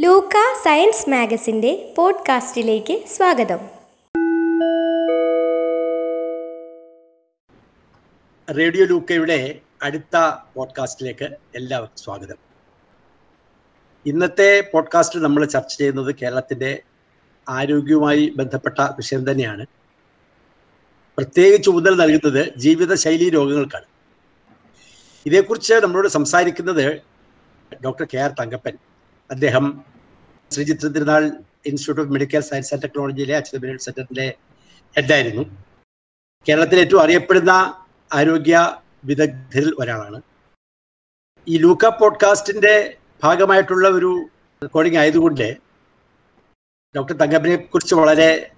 ലൂക്ക science മാഗസിന്റെ പോഡ്കാസ്റ്റിലേക്ക് സ്വാഗതം. Radio ലൂക്കയുടെ അടുത്ത പോഡ്കാസ്റ്റിലേക്ക് എല്ലാവർക്കും സ്വാഗതം. ഇന്നത്തെ പോഡ്കാസ്റ്റിൽ നമ്മൾ ചർച്ച ചെയ്യുന്നത് കേരളത്തിന്റെ ആരോഗ്യവുമായി ബന്ധപ്പെട്ട വിഷയം തന്നെയാണ്. പ്രത്യേകിച്ച് ഊന്നൽ നൽകുന്നത് ജീവിതശൈലി രോഗങ്ങൾക്കാണ്. ഇതേക്കുറിച്ച് നമ്മളോട് സംസാരിക്കുന്നത് ഡോക്ടർ കെ ആർ തങ്കപ്പൻ. അദ്ദേഹം Sreejith Thirunal institute of medical science and ടെക്നോളജിയിലെ Achutha സെന്ററിന്റെ ഹെഡായിരുന്നു കേരളത്തിലെ ഏറ്റവും അറിയപ്പെടുന്ന ആരോഗ്യ വിദഗ്ധരിൽ ഒരാളാണ്. ഈ ലൂക്ക പോഡ്കാസ്റ്റിന്റെ ഭാഗമായിട്ടുള്ള ഒരു റെക്കോർഡിംഗ് ആയതുകൊണ്ട് ഡോക്ടർ തങ്കപ്പനെ കുറിച്ച് വളരെ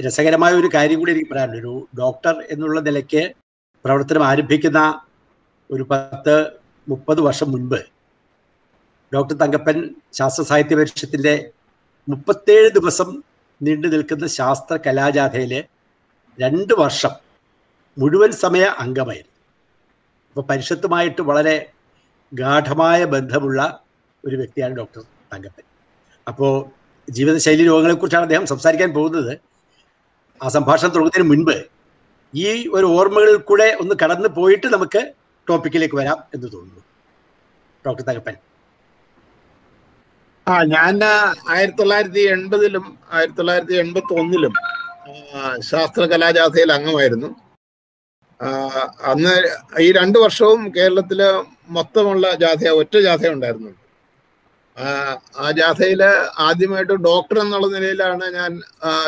രസകരമായ ഒരു കാര്യം കൂടി എനിക്ക് പറയാനുണ്ട്. ഒരു ഡോക്ടർ എന്നുള്ള നിലയ്ക്ക് പ്രവർത്തനം ആരംഭിക്കുന്ന ഒരു പത്ത് മുപ്പത് വർഷം മുൻപ് ഡോക്ടർ തങ്കപ്പൻ ശാസ്ത്ര സാഹിത്യ പരിഷത്തിന്റെ മുപ്പത്തേഴ് ദിവസം നീണ്ടു നിൽക്കുന്ന ശാസ്ത്ര കലാജാഥയിൽ രണ്ട് വർഷം മുഴുവൻ സമയ അംഗമായിരുന്നു. അപ്പോൾ പരിഷത്തുമായിട്ട് വളരെ ഗാഠമായ ബന്ധമുള്ള ഒരു വ്യക്തിയാണ് ഡോക്ടർ തങ്കപ്പൻ. അപ്പോൾ ജീവിതശൈലി രോഗങ്ങളെക്കുറിച്ചാണ് അദ്ദേഹം സംസാരിക്കാൻ പോകുന്നത്. ആ സംഭാഷണം തുടങ്ങുന്നതിന് മുൻപ് ഈ ഒരു ഓർമ്മകളിൽ കൂടെ ഒന്ന് കടന്നു പോയിട്ട് നമുക്ക് ടോപ്പിക്കിലേക്ക് വരാം എന്ന് തോന്നുന്നു. ഡോക്ടർ തങ്കപ്പൻ. ആ ഞാൻ ആയിരത്തി തൊള്ളായിരത്തി എൺപതിലും ആയിരത്തി തൊള്ളായിരത്തി എൺപത്തി ഒന്നിലും ശാസ്ത്ര കലാജാഥയിൽ അംഗമായിരുന്നു. അന്ന് ഈ രണ്ട് വർഷവും കേരളത്തിൽ മൊത്തമുള്ള ജാഥ ഒറ്റ ജാഥ ഉണ്ടായിരുന്നു ആ, ജാഥയിൽ ആദ്യമായിട്ട് ഡോക്ടർ എന്നുള്ള നിലയിലാണ് ഞാൻ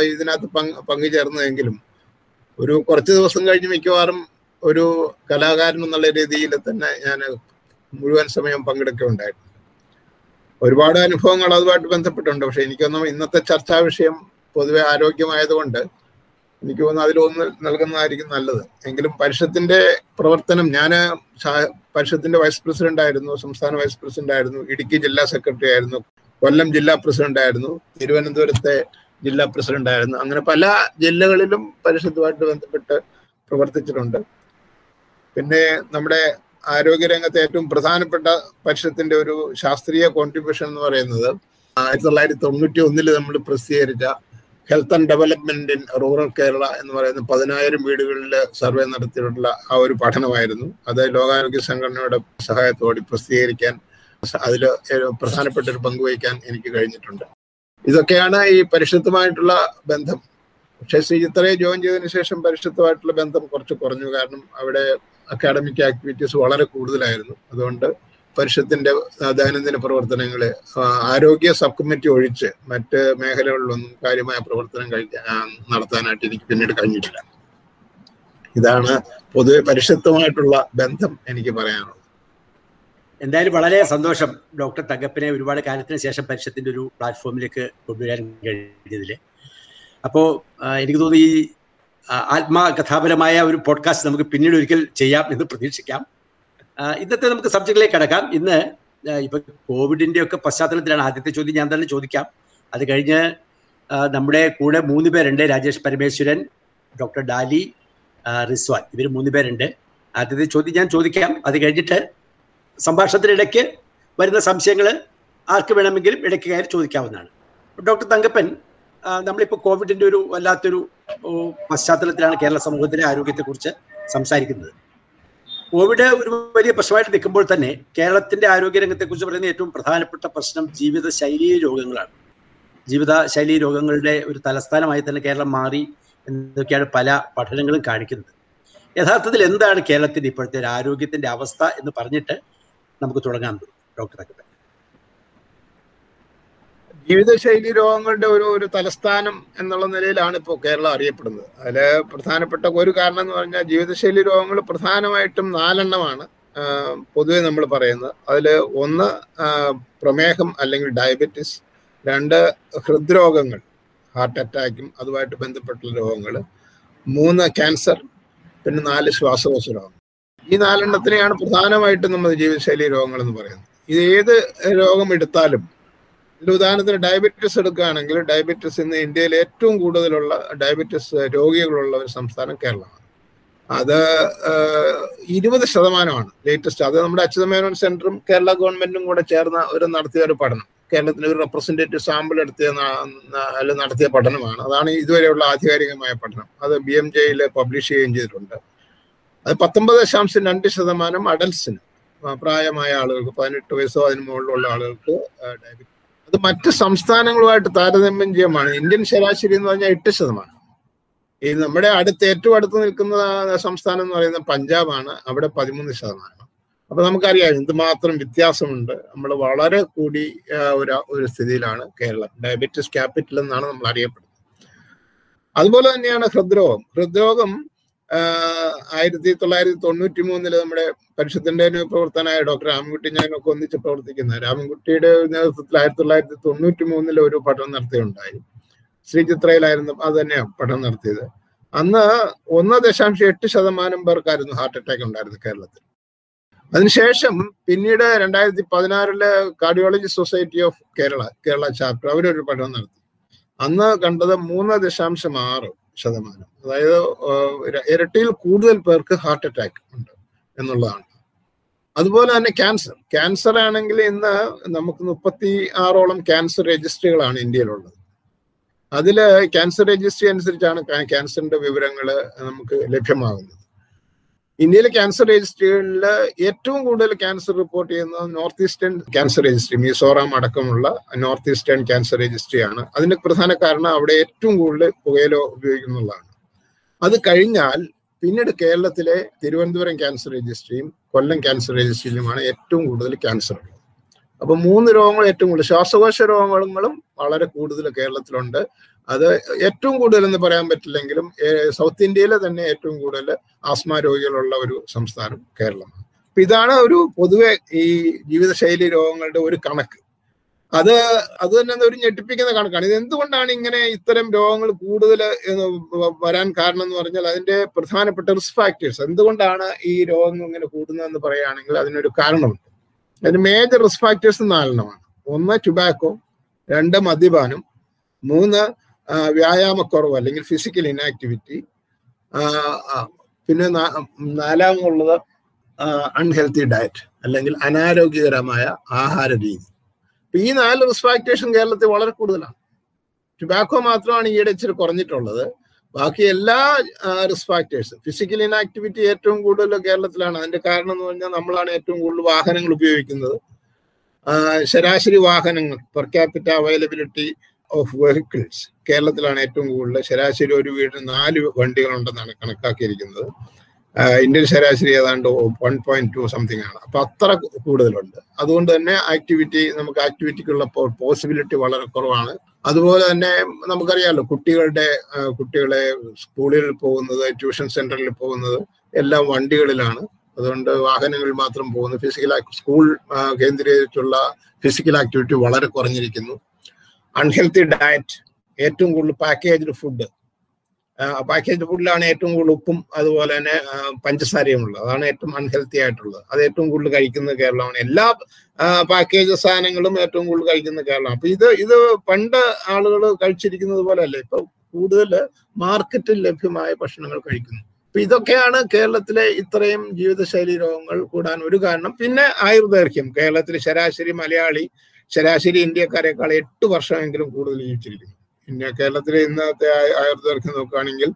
ഇതിനകത്ത് പങ്ക് പങ്കുചേർന്നതെങ്കിലും. ഒരു കുറച്ച് ദിവസം കഴിഞ്ഞ് മിക്കവാറും ഒരു കലാകാരൻ എന്നുള്ള രീതിയിൽ തന്നെ ഞാൻ മുഴുവൻ സമയം പങ്കെടുക്കുകയുണ്ടായിരുന്നു ഒരുപാട് അനുഭവങ്ങൾ അതുമായിട്ട് ബന്ധപ്പെട്ടുണ്ട് പക്ഷെ എനിക്കൊന്നും ഇന്നത്തെ ചർച്ചാ വിഷയം പൊതുവെ ആരോഗ്യമായതുകൊണ്ട് എനിക്ക് തോന്നുന്നു അതിലൊന്ന് നൽകുന്നതായിരിക്കും നല്ലത്. എങ്കിലും പരിഷത്തിന്റെ പ്രവർത്തനം ഞാൻ പരിഷത്തിന്റെ വൈസ് പ്രസിഡന്റ് ആയിരുന്നു സംസ്ഥാന വൈസ് പ്രസിഡന്റ് ആയിരുന്നു ഇടുക്കി ജില്ലാ സെക്രട്ടറി ആയിരുന്നു കൊല്ലം ജില്ലാ പ്രസിഡന്റ് ആയിരുന്നു തിരുവനന്തപുരത്തെ ജില്ലാ പ്രസിഡന്റ് ആയിരുന്നു. അങ്ങനെ പല ജില്ലകളിലും പരിഷത്തുമായിട്ട് ബന്ധപ്പെട്ട് പ്രവർത്തിച്ചിട്ടുണ്ട്. പിന്നെ നമ്മുടെ ആരോഗ്യരംഗത്തെ ഏറ്റവും പ്രധാനപ്പെട്ട പരിഷത്തിന്റെ ഒരു ശാസ്ത്രീയ കോൺട്രിബ്യൂഷൻ എന്ന് പറയുന്നത് ആയിരത്തി തൊള്ളായിരത്തി തൊണ്ണൂറ്റി ഒന്നിൽ നമ്മൾ പ്രസിദ്ധീകരിച്ച health and development in rural Kerala എന്ന് പറയുന്ന പതിനായിരം വീടുകളിൽ സർവേ നടത്തിയിട്ടുള്ള ആ ഒരു പഠനമായിരുന്നു. അത് ലോകാരോഗ്യ സംഘടനയുടെ സഹായത്തോടെ പ്രസിദ്ധീകരിക്കാൻ അതിൽ പ്രധാനപ്പെട്ട ഒരു പങ്കുവഹിക്കാൻ എനിക്ക് കഴിഞ്ഞിട്ടുണ്ട്. ഇതൊക്കെയാണ് ഈ പരിഷത്തുമായിട്ടുള്ള ബന്ധം. പക്ഷേ ശ്രീചിത്രയെ ജോയിൻ ചെയ്തതിനു ശേഷം പരിഷത്തുമായിട്ടുള്ള ബന്ധം കുറച്ച് കുറഞ്ഞു. കാരണം അവിടെ അക്കാഡമിക് ആക്ടിവിറ്റീസ് വളരെ കൂടുതലായിരുന്നു. അതുകൊണ്ട് പരിഷത്തിന്റെ ദൈനംദിന പ്രവർത്തനങ്ങൾ ആരോഗ്യ സബ് കമ്മിറ്റി ഒഴിച്ച് മറ്റ് മേഖലകളിലൊന്നും കാര്യമായ പ്രവർത്തനം കഴിക്കാൻ നടത്താനായിട്ട് എനിക്ക് പിന്നീട് കഴിഞ്ഞിട്ടില്ല. ഇതാണ് പൊതുവെ പരിഷത്തുമായിട്ടുള്ള ബന്ധം എനിക്ക് പറയാനുള്ളത്. എന്തായാലും വളരെ സന്തോഷം ഡോക്ടർ തങ്കപ്പനെ ഒരുപാട് കാലത്തിന് ശേഷം പരിഷത്തിന്റെ ഒരു പ്ലാറ്റ്ഫോമിലേക്ക് കൊണ്ടുവരാൻ കഴിഞ്ഞതിൽ അപ്പോൾ എനിക്ക് തോന്നുന്നു ഈ ആത്മകഥാപരമായ ഒരു പോഡ്കാസ്റ്റ് നമുക്ക് പിന്നീട് ഒരിക്കൽ ചെയ്യാം എന്ന് പ്രതീക്ഷിക്കാം. ഇന്നത്തെ നമുക്ക് സബ്ജക്റ്റിലേക്ക് കിടക്കാം. ഇന്ന് ഇപ്പൊ കോവിഡിന്റെ ഒക്കെ പശ്ചാത്തലത്തിലാണ് ആദ്യത്തെ ചോദ്യം ഞാൻ തന്നെ ചോദിക്കാം. അത് കഴിഞ്ഞ് നമ്മുടെ കൂടെ മൂന്ന് പേരുണ്ട്. രാജേഷ് പരമേശ്വരൻ ഡോക്ടർ ഡാലി റിസ്വാൻ. ഇവർ മൂന്ന് പേരുണ്ട്. ആദ്യത്തെ ചോദ്യം ഞാൻ ചോദിക്കാം. അത് കഴിഞ്ഞിട്ട് സംഭാഷണത്തിനിടയ്ക്ക് വരുന്ന സംശയങ്ങൾ ആർക്ക് വേണമെങ്കിലും ഇടയ്ക്ക് കയറി ചോദിക്കാവുന്നതാണ്. ഡോക്ടർ തങ്കപ്പൻ നമ്മളിപ്പോൾ കോവിഡിന്റെ ഒരു വല്ലാത്തൊരു പശ്ചാത്തലത്തിലാണ് കേരള സമൂഹത്തിലെ ആരോഗ്യത്തെക്കുറിച്ച് സംസാരിക്കുന്നത്. കോവിഡ് ഒരു വലിയ പ്രശ്നമായിട്ട് നിൽക്കുമ്പോൾ തന്നെ കേരളത്തിന്റെ ആരോഗ്യരംഗത്തെക്കുറിച്ച് പറയുന്ന ഏറ്റവും പ്രധാനപ്പെട്ട പ്രശ്നം ജീവിതശൈലി രോഗങ്ങളാണ്. ജീവിതശൈലി രോഗങ്ങളുടെ ഒരു തലസ്ഥാനമായി തന്നെ കേരളം മാറി എന്നൊക്കെയാണ് പല പഠനങ്ങളും കാണിക്കുന്നത്. യഥാർത്ഥത്തിൽ എന്താണ് കേരളത്തിന്റെ ഇപ്പോഴത്തെ ആരോഗ്യത്തിന്റെ അവസ്ഥ എന്ന് പറഞ്ഞിട്ട് നമുക്ക് തുടങ്ങാൻ ഡോക്ടർ തങ്കപ്പൻ ജീവിതശൈലി രോഗങ്ങളുടെ ഒരു ഒരു തലസ്ഥാനം എന്നുള്ള നിലയിലാണ് ഇപ്പോൾ കേരളം അറിയപ്പെടുന്നത്. അതിൽ പ്രധാനപ്പെട്ട ഒരു കാരണം എന്ന് പറഞ്ഞാൽ ജീവിതശൈലി രോഗങ്ങൾ പ്രധാനമായിട്ടും നാലെണ്ണമാണ് പൊതുവെ നമ്മൾ പറയുന്നത്. അതിൽ ഒന്ന് പ്രമേഹം അല്ലെങ്കിൽ ഡയബറ്റിസ് രണ്ട് ഹൃദ്രോഗങ്ങൾ ഹാർട്ട് അറ്റാക്കും അതുമായിട്ട് ബന്ധപ്പെട്ടുള്ള രോഗങ്ങൾ മൂന്ന് ക്യാൻസർ പിന്നെ നാല് ശ്വാസകോശ രോഗം ഈ നാലെണ്ണത്തിനെയാണ് പ്രധാനമായിട്ടും നമ്മൾ ജീവിതശൈലി രോഗങ്ങൾ എന്ന് പറയുന്നത്. ഇത് ഏത് രോഗം എടുത്താലും ഉദാഹരണത്തിന് ഡയബറ്റീസ് എടുക്കുകയാണെങ്കിൽ ഡയബറ്റീസ് ഇന്ന് ഇന്ത്യയിൽ ഏറ്റവും കൂടുതലുള്ള ഡയബറ്റീസ് രോഗികളുള്ള ഒരു സംസ്ഥാനം കേരളമാണ്. അത് ഇരുപത് ശതമാനമാണ് ലേറ്റസ്റ്റ് അത് നമ്മുടെ അച്യുതമേനോൻ സെന്ററും കേരള ഗവൺമെന്റും കൂടെ ചേർന്ന ഒരു നടത്തിയ ഒരു പഠനം. കേരളത്തിലെ ഒരു റെപ്രസെന്റേറ്റീവ് സാമ്പിൾ എടുത്തിയ അല്ല നടത്തിയ പഠനമാണ്. അതാണ് ഇതുവരെയുള്ള ആധികാരികമായ പഠനം. അത് ബി എം ജെയിൽ പബ്ലിഷ് ചെയ്യുകയും ചെയ്തിട്ടുണ്ട്. അത് പത്തൊമ്പത് ദശാംശം രണ്ട് ശതമാനം അഡൽസിന് പ്രായമായ ആളുകൾക്ക് പതിനെട്ട് വയസ്സോ അതിന് മുകളിലുള്ള ആളുകൾക്ക് ഡയബറ്റിസ് അത് മറ്റ് സംസ്ഥാനങ്ങളുമായിട്ട് താരതമ്യം ചെയ്യുമ്പോൾ ഇന്ത്യൻ ശരാശരി എന്ന് പറഞ്ഞാൽ എട്ട് ശതമാനം. ഈ നമ്മുടെ അടുത്ത് ഏറ്റവും അടുത്ത് നിൽക്കുന്ന സംസ്ഥാനം എന്ന് പറയുന്നത് പഞ്ചാബാണ്. അവിടെ പതിമൂന്ന് ശതമാനം. അപ്പൊ നമുക്കറിയാം എന്തുമാത്രം വ്യത്യാസമുണ്ട്. നമ്മൾ വളരെ കൂടി ഒരു ഒരു സ്ഥിതിയിലാണ് കേരളം. ഡയബറ്റിസ് ക്യാപിറ്റൽ എന്നാണ് നമ്മൾ അറിയപ്പെടുന്നത്. അതുപോലെ തന്നെയാണ് ഹൃദ്രോഗം. ഹൃദ്രോഗം ആയിരത്തി തൊള്ളായിരത്തി തൊണ്ണൂറ്റി മൂന്നിൽ നമ്മുടെ പരിഷത്തിന്റെ പ്രവർത്തനായ ഡോക്ടർ രാമൻകുട്ടി ഞാനൊക്കെ ഒന്നിച്ച് പ്രവർത്തിക്കുന്ന രാമൻകുട്ടിയുടെ നേതൃത്വത്തിൽ ആയിരത്തി തൊള്ളായിരത്തി തൊണ്ണൂറ്റി മൂന്നിൽ ഒരു പഠനം നടത്തിയുണ്ടായി. ശ്രീചിത്രയിലായിരുന്നു അത് തന്നെയാണ് പഠനം നടത്തിയത്. അന്ന് ഒന്ന് ദശാംശം എട്ട് ശതമാനം പേർക്കായിരുന്നു ഹാർട്ട് അറ്റാക്ക് ഉണ്ടായിരുന്നത് കേരളത്തിൽ. അതിനുശേഷം പിന്നീട് രണ്ടായിരത്തി പതിനാറിൽ cardiology society of Kerala Kerala chapter അവരൊരു പഠനം നടത്തി. അന്ന് കണ്ടത് മൂന്ന് ദശാംശം ആറ്. ശതമാനം. അതായത് ഇരട്ടിയിൽ കൂടുതൽ പേർക്ക് ഹാർട്ട് അറ്റാക്ക് ഉണ്ട് എന്നുള്ളതാണ്. അതുപോലെ തന്നെ ക്യാൻസർ. ക്യാൻസർ ആണെങ്കിൽ ഇന്ന് നമുക്ക് മുപ്പത്തി ആറോളം ക്യാൻസർ രജിസ്ട്രികളാണ് ഇന്ത്യയിലുള്ളത്. അതിൽ ക്യാൻസർ രജിസ്ട്രി അനുസരിച്ചാണ് ക്യാൻസറിന്റെ വിവരങ്ങൾ നമുക്ക് ലഭ്യമാകുന്നത്. ഇന്ത്യയിലെ ക്യാൻസർ രജിസ്ട്രികളിൽ ഏറ്റവും കൂടുതൽ ക്യാൻസർ റിപ്പോർട്ട് ചെയ്യുന്നത് north eastern cancer registry Mizoram അടക്കമുള്ള നോർത്ത് ഈസ്റ്റേൺ ക്യാൻസർ രജിസ്ട്രിയാണ് അതിന് പ്രധാന കാരണം അവിടെ ഏറ്റവും കൂടുതൽ പുകയില ഉപയോഗിക്കുന്നുള്ളതാണ്. അത് കഴിഞ്ഞാൽ പിന്നീട് കേരളത്തിലെ തിരുവനന്തപുരം ക്യാൻസർ രജിസ്ട്രിയും കൊല്ലം ക്യാൻസർ രജിസ്ട്രിയിലുമാണ് ഏറ്റവും കൂടുതൽ ക്യാൻസർ ഉള്ളത്. അപ്പൊ മൂന്ന് രോഗങ്ങൾ ഏറ്റവും കൂടുതൽ ശ്വാസകോശ രോഗങ്ങളും വളരെ കൂടുതൽ കേരളത്തിലുണ്ട്. അത് ഏറ്റവും കൂടുതൽ എന്ന് പറയാൻ പറ്റില്ലെങ്കിലും സൗത്ത് ഇന്ത്യയിലെ തന്നെ ഏറ്റവും കൂടുതൽ ആസ്മ രോഗികളുള്ള ഒരു സംസ്ഥാനം കേരളമാണ്. അപ്പൊ ഇതാണ് ഒരു പൊതുവെ ഈ ജീവിതശൈലി രോഗങ്ങളുടെ ഒരു കണക്ക്. അത് അത് തന്നെ ഒരു ഞെട്ടിപ്പിക്കുന്ന കണക്കാണ്. ഇത് എന്തുകൊണ്ടാണ് ഇങ്ങനെ ഇത്തരം രോഗങ്ങൾ കൂടുതൽ വരാൻ കാരണം എന്ന് പറഞ്ഞാൽ അതിന്റെ പ്രധാനപ്പെട്ട റിസ്ക് ഫാക്ടേഴ്സ് എന്തുകൊണ്ടാണ് ഈ രോഗങ്ങൾ ഇങ്ങനെ കൂടുന്നതെന്ന് പറയുകയാണെങ്കിൽ അതിനൊരു കാരണമുണ്ട്. അതിന് മേജർ റിസ്ക് ഫാക്ടേഴ്സ് നാലെണ്ണമാണ്. ഒന്ന് ടുബാക്കോ രണ്ട് മദ്യപാനം. മൂന്ന് വ്യായാമക്കുറവ് അല്ലെങ്കിൽ ഫിസിക്കൽ ഇനാക്ടിവിറ്റി പിന്നെ നാലാമുള്ളത് അൺഹെൽത്തി ഡയറ്റ് അല്ലെങ്കിൽ അനാരോഗ്യകരമായ ആഹാര രീതി. ഈ നാല് റിസ്ക് ഫാക്ടേഴ്സും കേരളത്തിൽ വളരെ കൂടുതലാണ്. ടുബാക്കോ മാത്രമാണ് ഈയിടെ ഇച്ചിരി കുറഞ്ഞിട്ടുള്ളത്. ബാക്കി എല്ലാ റിസ്ക് ഫിസിക്കൽ ഇനാക്ടിവിറ്റി ഏറ്റവും കൂടുതൽ കേരളത്തിലാണ്. അതിന്റെ കാരണം എന്ന് പറഞ്ഞാൽ നമ്മളാണ് ഏറ്റവും കൂടുതൽ വാഹനങ്ങൾ ഉപയോഗിക്കുന്നത്. ശരാശരി വാഹനങ്ങൾ per capita availability of vehicles കേരളത്തിലാണ് ഏറ്റവും കൂടുതൽ ശരാശരി ഒരു വീടിന് നാല് വണ്ടികളുണ്ടെന്നാണ് കണക്കാക്കിയിരിക്കുന്നത്. ഇന്ത്യൻ ശരാശരി ഏതാണ്ട് വൺ പോയിന്റ് ടു സംതിങ് ആണ്. അപ്പൊ അത്ര കൂടുതലുണ്ട്. അതുകൊണ്ട് തന്നെ ആക്ടിവിറ്റി നമുക്ക് ആക്ടിവിറ്റിക്കുള്ള പോസിബിലിറ്റി വളരെ കുറവാണ്. അതുപോലെ തന്നെ നമുക്കറിയാമല്ലോ കുട്ടികളുടെ കുട്ടികളെ സ്കൂളിൽ പോകുന്നത് ട്യൂഷൻ സെന്ററിൽ പോകുന്നത് എല്ലാം വണ്ടികളിലാണ്. അതുകൊണ്ട് വാഹനങ്ങൾ മാത്രം പോകുന്നു. ഫിസിക്കൽ സ്കൂൾ കേന്ദ്രീകരിച്ചുള്ള ഫിസിക്കൽ ആക്ടിവിറ്റി വളരെ കുറഞ്ഞിരിക്കുന്നു. അൺഹെൽത്തി ഡയറ്റ് ഏറ്റവും കൂടുതൽ പാക്കേജ്ഡ് ഫുഡ് പാക്കേജ്ഡ് ഫുഡിലാണ് ഏറ്റവും കൂടുതൽ ഉപ്പും അതുപോലെ തന്നെ പഞ്ചസാരയും ഉള്ളത്. അതാണ് ഏറ്റവും അൺഹെൽത്തി ആയിട്ടുള്ളത്. അത് ഏറ്റവും കൂടുതൽ കഴിക്കുന്നത് കേരളമാണ്. എല്ലാ പാക്കേജ് സാധനങ്ങളും ഏറ്റവും കൂടുതൽ കഴിക്കുന്നത് കേരളമാണ്. അപ്പൊ ഇത് ഇത് പണ്ട് ആളുകൾ കഴിച്ചിരിക്കുന്നത് പോലെ അല്ല ഇപ്പൊ കൂടുതൽ മാർക്കറ്റിൽ ലഭ്യമായ ഭക്ഷണങ്ങൾ കഴിക്കുന്നു. അപ്പൊ ഇതൊക്കെയാണ് കേരളത്തിലെ ഇത്രയും ജീവിതശൈലി രോഗങ്ങൾ കൂടാൻ ഒരു കാരണം. പിന്നെ ആയുർദൈർഘ്യം. കേരളത്തിലെ ശരാശരി മലയാളി ശരാശരി ഇന്ത്യക്കാരെക്കാൾ എട്ട് വർഷമെങ്കിലും കൂടുതൽ ജീവിച്ചിരിക്കുന്നു. പിന്നെ കേരളത്തിലെ ഇന്നത്തെ ആയുർദൈർഘ്യം നോക്കുകയാണെങ്കിൽ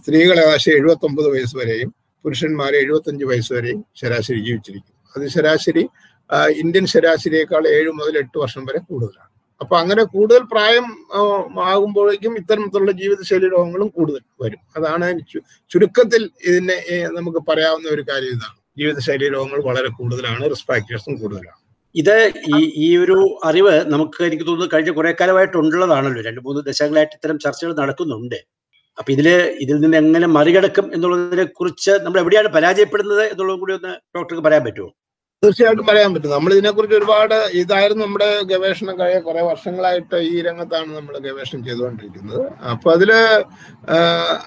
സ്ത്രീകൾ ഏകദേശം എഴുപത്തി ഒമ്പത് വയസ്സ് വരെയും പുരുഷന്മാർ എഴുപത്തഞ്ച് വയസ്സ് വരെയും ശരാശരി ജീവിച്ചിരിക്കും അത് ശരാശരി ഇന്ത്യൻ ശരാശരിയേക്കാൾ ഏഴ് മുതൽ എട്ട് വർഷം വരെ കൂടുതലാണ്. അപ്പൊ അങ്ങനെ കൂടുതൽ പ്രായം ആകുമ്പോഴേക്കും ഇത്തരത്തിലുള്ള ജീവിതശൈലി രോഗങ്ങളും കൂടുതൽ വരും. അതാണ് ചുരുക്കത്തിൽ ഇതിനെ നമുക്ക് പറയാവുന്ന ഒരു കാര്യം ഇതാണ്. ജീവിതശൈലി രോഗങ്ങൾ വളരെ കൂടുതലാണ് റിസ്ക് ഫാക്ടേഴ്സും കൂടുതലാണ്. ഇത് ഈ ഈ ഒരു അറിവ് നമുക്ക് എനിക്ക് തോന്നുന്നു കഴിഞ്ഞ കുറെ കാലമായിട്ടുള്ളതാണല്ലോ രണ്ട് മൂന്ന് ദശകങ്ങളായിട്ട് ഇത്തരം ചർച്ചകൾ നടക്കുന്നുണ്ട്. അപ്പൊ ഇതിൽ ഇതിൽ നിന്ന് എങ്ങനെ മറികടക്കും എന്നുള്ളതിനെ കുറിച്ച് നമ്മൾ എവിടെയാണ് പരാജയപ്പെടുന്നത് എന്നുള്ളതും കൂടി ഒന്ന് ഡോക്ടർക്ക് പറയാൻ പറ്റുമോ? തീർച്ചയായിട്ടും പറയാൻ പറ്റും. നമ്മൾ ഇതിനെക്കുറിച്ച് ഒരുപാട് ഇതായിരുന്നു നമ്മുടെ ഗവേഷണം കഴിഞ്ഞ കുറെ വർഷങ്ങളായിട്ട് ഈ രംഗത്താണ് നമ്മൾ ഗവേഷണം ചെയ്തുകൊണ്ടിരിക്കുന്നത്. അപ്പൊ അതിൽ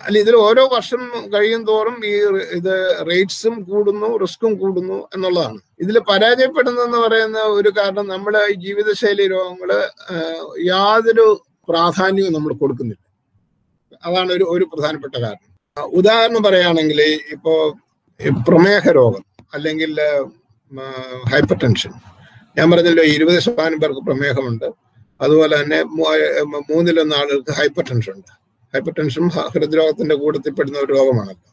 അല്ല ഇതിൽ ഓരോ വർഷം കഴിയും തോറും ഈ ഇത് റേറ്റ്സും കൂടുന്നു റിസ്ക്കും കൂടുന്നു എന്നുള്ളതാണ്. ഇതിൽ പരാജയപ്പെടുന്നതെന്ന് പറയുന്ന ഒരു കാരണം നമ്മുടെ ജീവിതശൈലി രോഗങ്ങൾ യാതൊരു പ്രാധാന്യവും നമ്മൾ കൊടുക്കുന്നില്ല. അതാണ് ഒരു ഒരു പ്രധാനപ്പെട്ട കാരണം. ഉദാഹരണം പറയുകയാണെങ്കിൽ ഇപ്പോ പ്രമേഹ രോഗം അല്ലെങ്കിൽ ഹൈപ്പർ ടെൻഷൻ ഞാൻ പറഞ്ഞല്ലോ ഇരുപത് ശതമാനം പേർക്ക് പ്രമേഹമുണ്ട്. അതുപോലെ തന്നെ മൂന്നിലൊന്ന് ആളുകൾക്ക് ഹൈപ്പർ ടെൻഷൻ ഉണ്ട്. ഹൈപ്പർ ടെൻഷൻ ഹൃദ്രോഗത്തിന്റെ കൂട്ടത്തിൽപ്പെടുന്ന ഒരു രോഗമാണല്ലോ.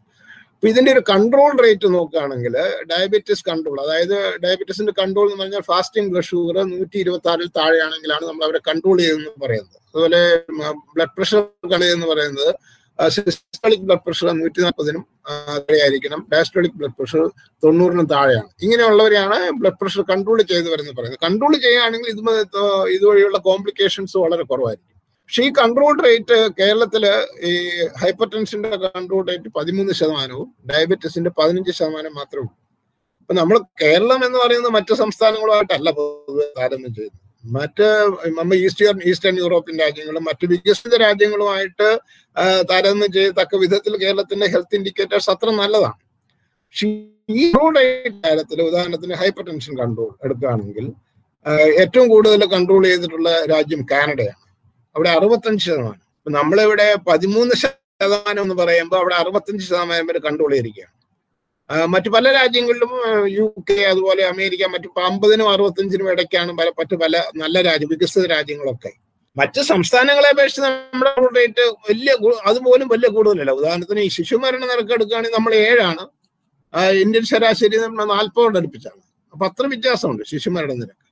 അപ്പൊ ഇതിന്റെ ഒരു കൺട്രോൾ റേറ്റ് നോക്കുകയാണെങ്കിൽ ഡയബറ്റീസ് കൺട്രോൾ അതായത് ഡയബറ്റീസിന്റെ കൺട്രോൾ എന്ന് പറഞ്ഞാൽ ഫാസ്റ്റിംഗ് ബ്ലഡ് ഷുഗർ നൂറ്റി ഇരുപത്തി ആറിൽ താഴെയാണെങ്കിലാണ് നമ്മൾ അവരെ കൺട്രോൾ ചെയ്തെന്ന് പറയുന്നത്. അതുപോലെ ബ്ലഡ് പ്രഷർ കളയെന്ന് പറയുന്നത് സിസ്റ്റോളിക് ബ്ലഡ് പ്രഷർ നൂറ്റി നാൽപ്പതിനും താഴെയായിരിക്കണം ഡയസ്റ്റോളിക് ബ്ലഡ് പ്രഷർ തൊണ്ണൂറിനും താഴെയാണ്. ഇങ്ങനെയുള്ളവരെയാണ് ബ്ലഡ് പ്രഷർ കൺട്രോൾ ചെയ്ത് വരുന്നത് പറയുന്നത്. കൺട്രോൾ ചെയ്യുകയാണെങ്കിൽ ഇത് ഇതുവഴിയുള്ള കോംപ്ലിക്കേഷൻസ് വളരെ കുറവായിരിക്കും. പക്ഷേ ഈ കൺട്രോൾ റേറ്റ് കേരളത്തിൽ ഈ ഹൈപ്പർ ടെൻഷന്റെ കൺട്രോൾ റേറ്റ് പതിമൂന്ന് ശതമാനവും ഡയബറ്റീസിന്റെ പതിനഞ്ച് ശതമാനം മാത്രമേ ഉള്ളൂ. അപ്പൊ നമ്മൾ കേരളം എന്ന് പറയുന്നത് മറ്റു സംസ്ഥാനങ്ങളുമായിട്ടല്ല താരതമ്യം ചെയ്യുന്നത്. മറ്റ് നമ്മൾ ഈസ്റ്റേൺ ഈസ്റ്റേൺ യൂറോപ്യൻ രാജ്യങ്ങളും മറ്റ് വികസിത രാജ്യങ്ങളുമായിട്ട് താരതമ്യം ചെയ്യത്തക്ക വിധത്തിൽ കേരളത്തിന്റെ ഹെൽത്ത് ഇൻഡിക്കേറ്റേഴ്സ് അത്ര നല്ലതാണ്. പക്ഷേ ഈ കാര്യത്തിൽ ഉദാഹരണത്തിന് ഹൈപ്പർ ടെൻഷൻ കൺട്രോൾ എടുക്കുകയാണെങ്കിൽ ഏറ്റവും കൂടുതൽ കൺട്രോൾ ചെയ്തിട്ടുള്ള രാജ്യം കാനഡയാണ്. അവിടെ അറുപത്തഞ്ച് ശതമാനം. നമ്മളിവിടെ പതിമൂന്ന് ശതമാനം എന്ന് പറയുമ്പോൾ അവിടെ അറുപത്തഞ്ച് ശതമാനം വരെ കൺട്രോൾ ചെയ്തിരിക്കുകയാണ്. മറ്റു പല രാജ്യങ്ങളിലും യു കെ അതുപോലെ അമേരിക്ക മറ്റു അമ്പതിനും അറുപത്തഞ്ചിനും ഇടയ്ക്കാണ് പല മറ്റു പല നല്ല രാജ്യം വികസിത രാജ്യങ്ങളൊക്കെ. മറ്റ് സംസ്ഥാനങ്ങളെ അപേക്ഷിച്ച് നമ്മുടെ റേറ്റ് വലിയ അതുപോലും വലിയ കൂടുതലല്ല. ഉദാഹരണത്തിന് ഈ ശിശുമരണ നിരക്ക് എടുക്കുകയാണെങ്കിൽ നമ്മൾ ഏഴാണ്. ഇന്ത്യൻ ശരാശരി നമ്മൾ നാൽപ്പതോട് അടുപ്പിച്ചാണ്. അപ്പൊ അത്ര വ്യത്യാസമുണ്ട് ശിശുമരണ നിരക്ക്.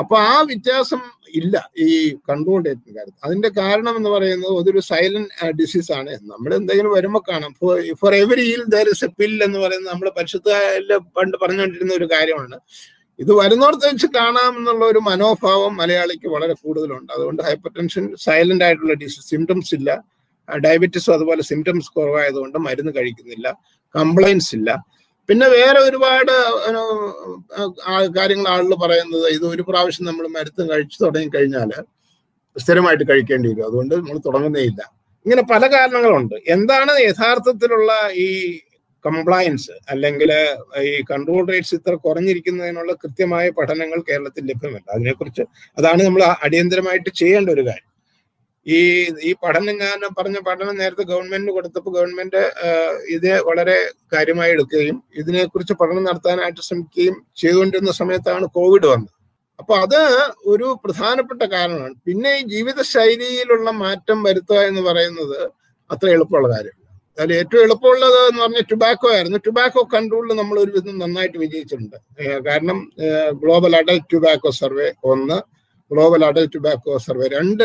അപ്പൊ ആ വ്യത്യാസം ഇല്ല ഈ കൺട്രോൾ ഡേറ്റിന്റെ കാര്യത്തിൽ. അതിന്റെ കാരണം എന്ന് പറയുന്നത് അതൊരു സൈലന്റ് ഡിസീസ് ആണ്. നമ്മൾ എന്തെങ്കിലും വരുമ്പോൾ കാണാം. For every ill there is a pill എന്ന് പറയുന്നത് നമ്മൾ പരിശുദ്ധ പണ്ട് പറഞ്ഞുകൊണ്ടിരുന്ന ഒരു കാര്യമാണ്. ഇത് വരുന്നോടത്ത് വെച്ച് കാണാം എന്നുള്ള ഒരു മനോഭാവം മലയാളിക്ക് വളരെ കൂടുതലുണ്ട്. അതുകൊണ്ട് ഹൈപ്പർ ടെൻഷൻ സൈലന്റ് ആയിട്ടുള്ള ഡിസീസ് സിംറ്റംസ് ഇല്ല. ഡയബറ്റിസ് അതുപോലെ സിംറ്റംസ് കുറവായതുകൊണ്ട് മരുന്ന് കഴിക്കുന്നില്ല. കംപ്ലൈൻസ് ഇല്ല. പിന്നെ വേറെ ഒരുപാട് കാര്യങ്ങൾ ആളുകൾ പറയുന്നത് ഇത് ഒരു പ്രാവശ്യം നമ്മൾ മരുത്തും കഴിച്ചു തുടങ്ങി കഴിഞ്ഞാൽ സ്ഥിരമായിട്ട് കഴിക്കേണ്ടി വരും. അതുകൊണ്ട് നമ്മൾ തുടങ്ങുന്നേയില്ല ഇങ്ങനെ പല കാരണങ്ങളുണ്ട്. എന്താണ് യഥാർത്ഥത്തിലുള്ള ഈ കംപ്ലയൻസ് അല്ലെങ്കിൽ ഈ കൺട്രോൾ റേറ്റ്സ് ഇത്ര കുറഞ്ഞിരിക്കുന്നതിനുള്ള കൃത്യമായ പഠനങ്ങൾ കേരളത്തിൽ ലഭ്യമല്ല. അതിനെക്കുറിച്ച് അതാണ് നമ്മൾ അടിയന്തരമായിട്ട് ചെയ്യേണ്ട ഒരു കാര്യം. ഈ ഈ പഠനം ഞാൻ പറഞ്ഞ പഠനം നേരത്തെ ഗവൺമെന്റിന് കൊടുത്തപ്പോൾ ഗവൺമെന്റ് ഇത് വളരെ കാര്യമായി എടുക്കുകയും ഇതിനെക്കുറിച്ച് പഠനം നടത്താനായിട്ട് ശ്രമിക്കുകയും ചെയ്തുകൊണ്ടിരുന്ന സമയത്താണ് കോവിഡ് വന്നത്. അപ്പൊ അത് ഒരു പ്രധാനപ്പെട്ട കാരണമാണ്. പിന്നെ ഈ ജീവിതശൈലിയിലുള്ള മാറ്റം വരുത്തുക എന്ന് പറയുന്നത് അത്ര എളുപ്പമുള്ള കാര്യമല്ല. അതിൽ ഏറ്റവും എളുപ്പമുള്ളത് എന്ന് പറഞ്ഞാൽ ടുബാക്കോ ആയിരുന്നു. ടുബാക്കോ കൺട്രോളിൽ നമ്മൾ ഒരു വിധം നന്നായിട്ട് വിജയിച്ചിട്ടുണ്ട്. കാരണം ഗ്ലോബൽ അഡൽറ്റ് ടുബാക്കോ സർവേ ഒന്ന് ഗ്ലോബൽ അഡൽട്ട് ടുബാക്കോ സർവേ രണ്ട്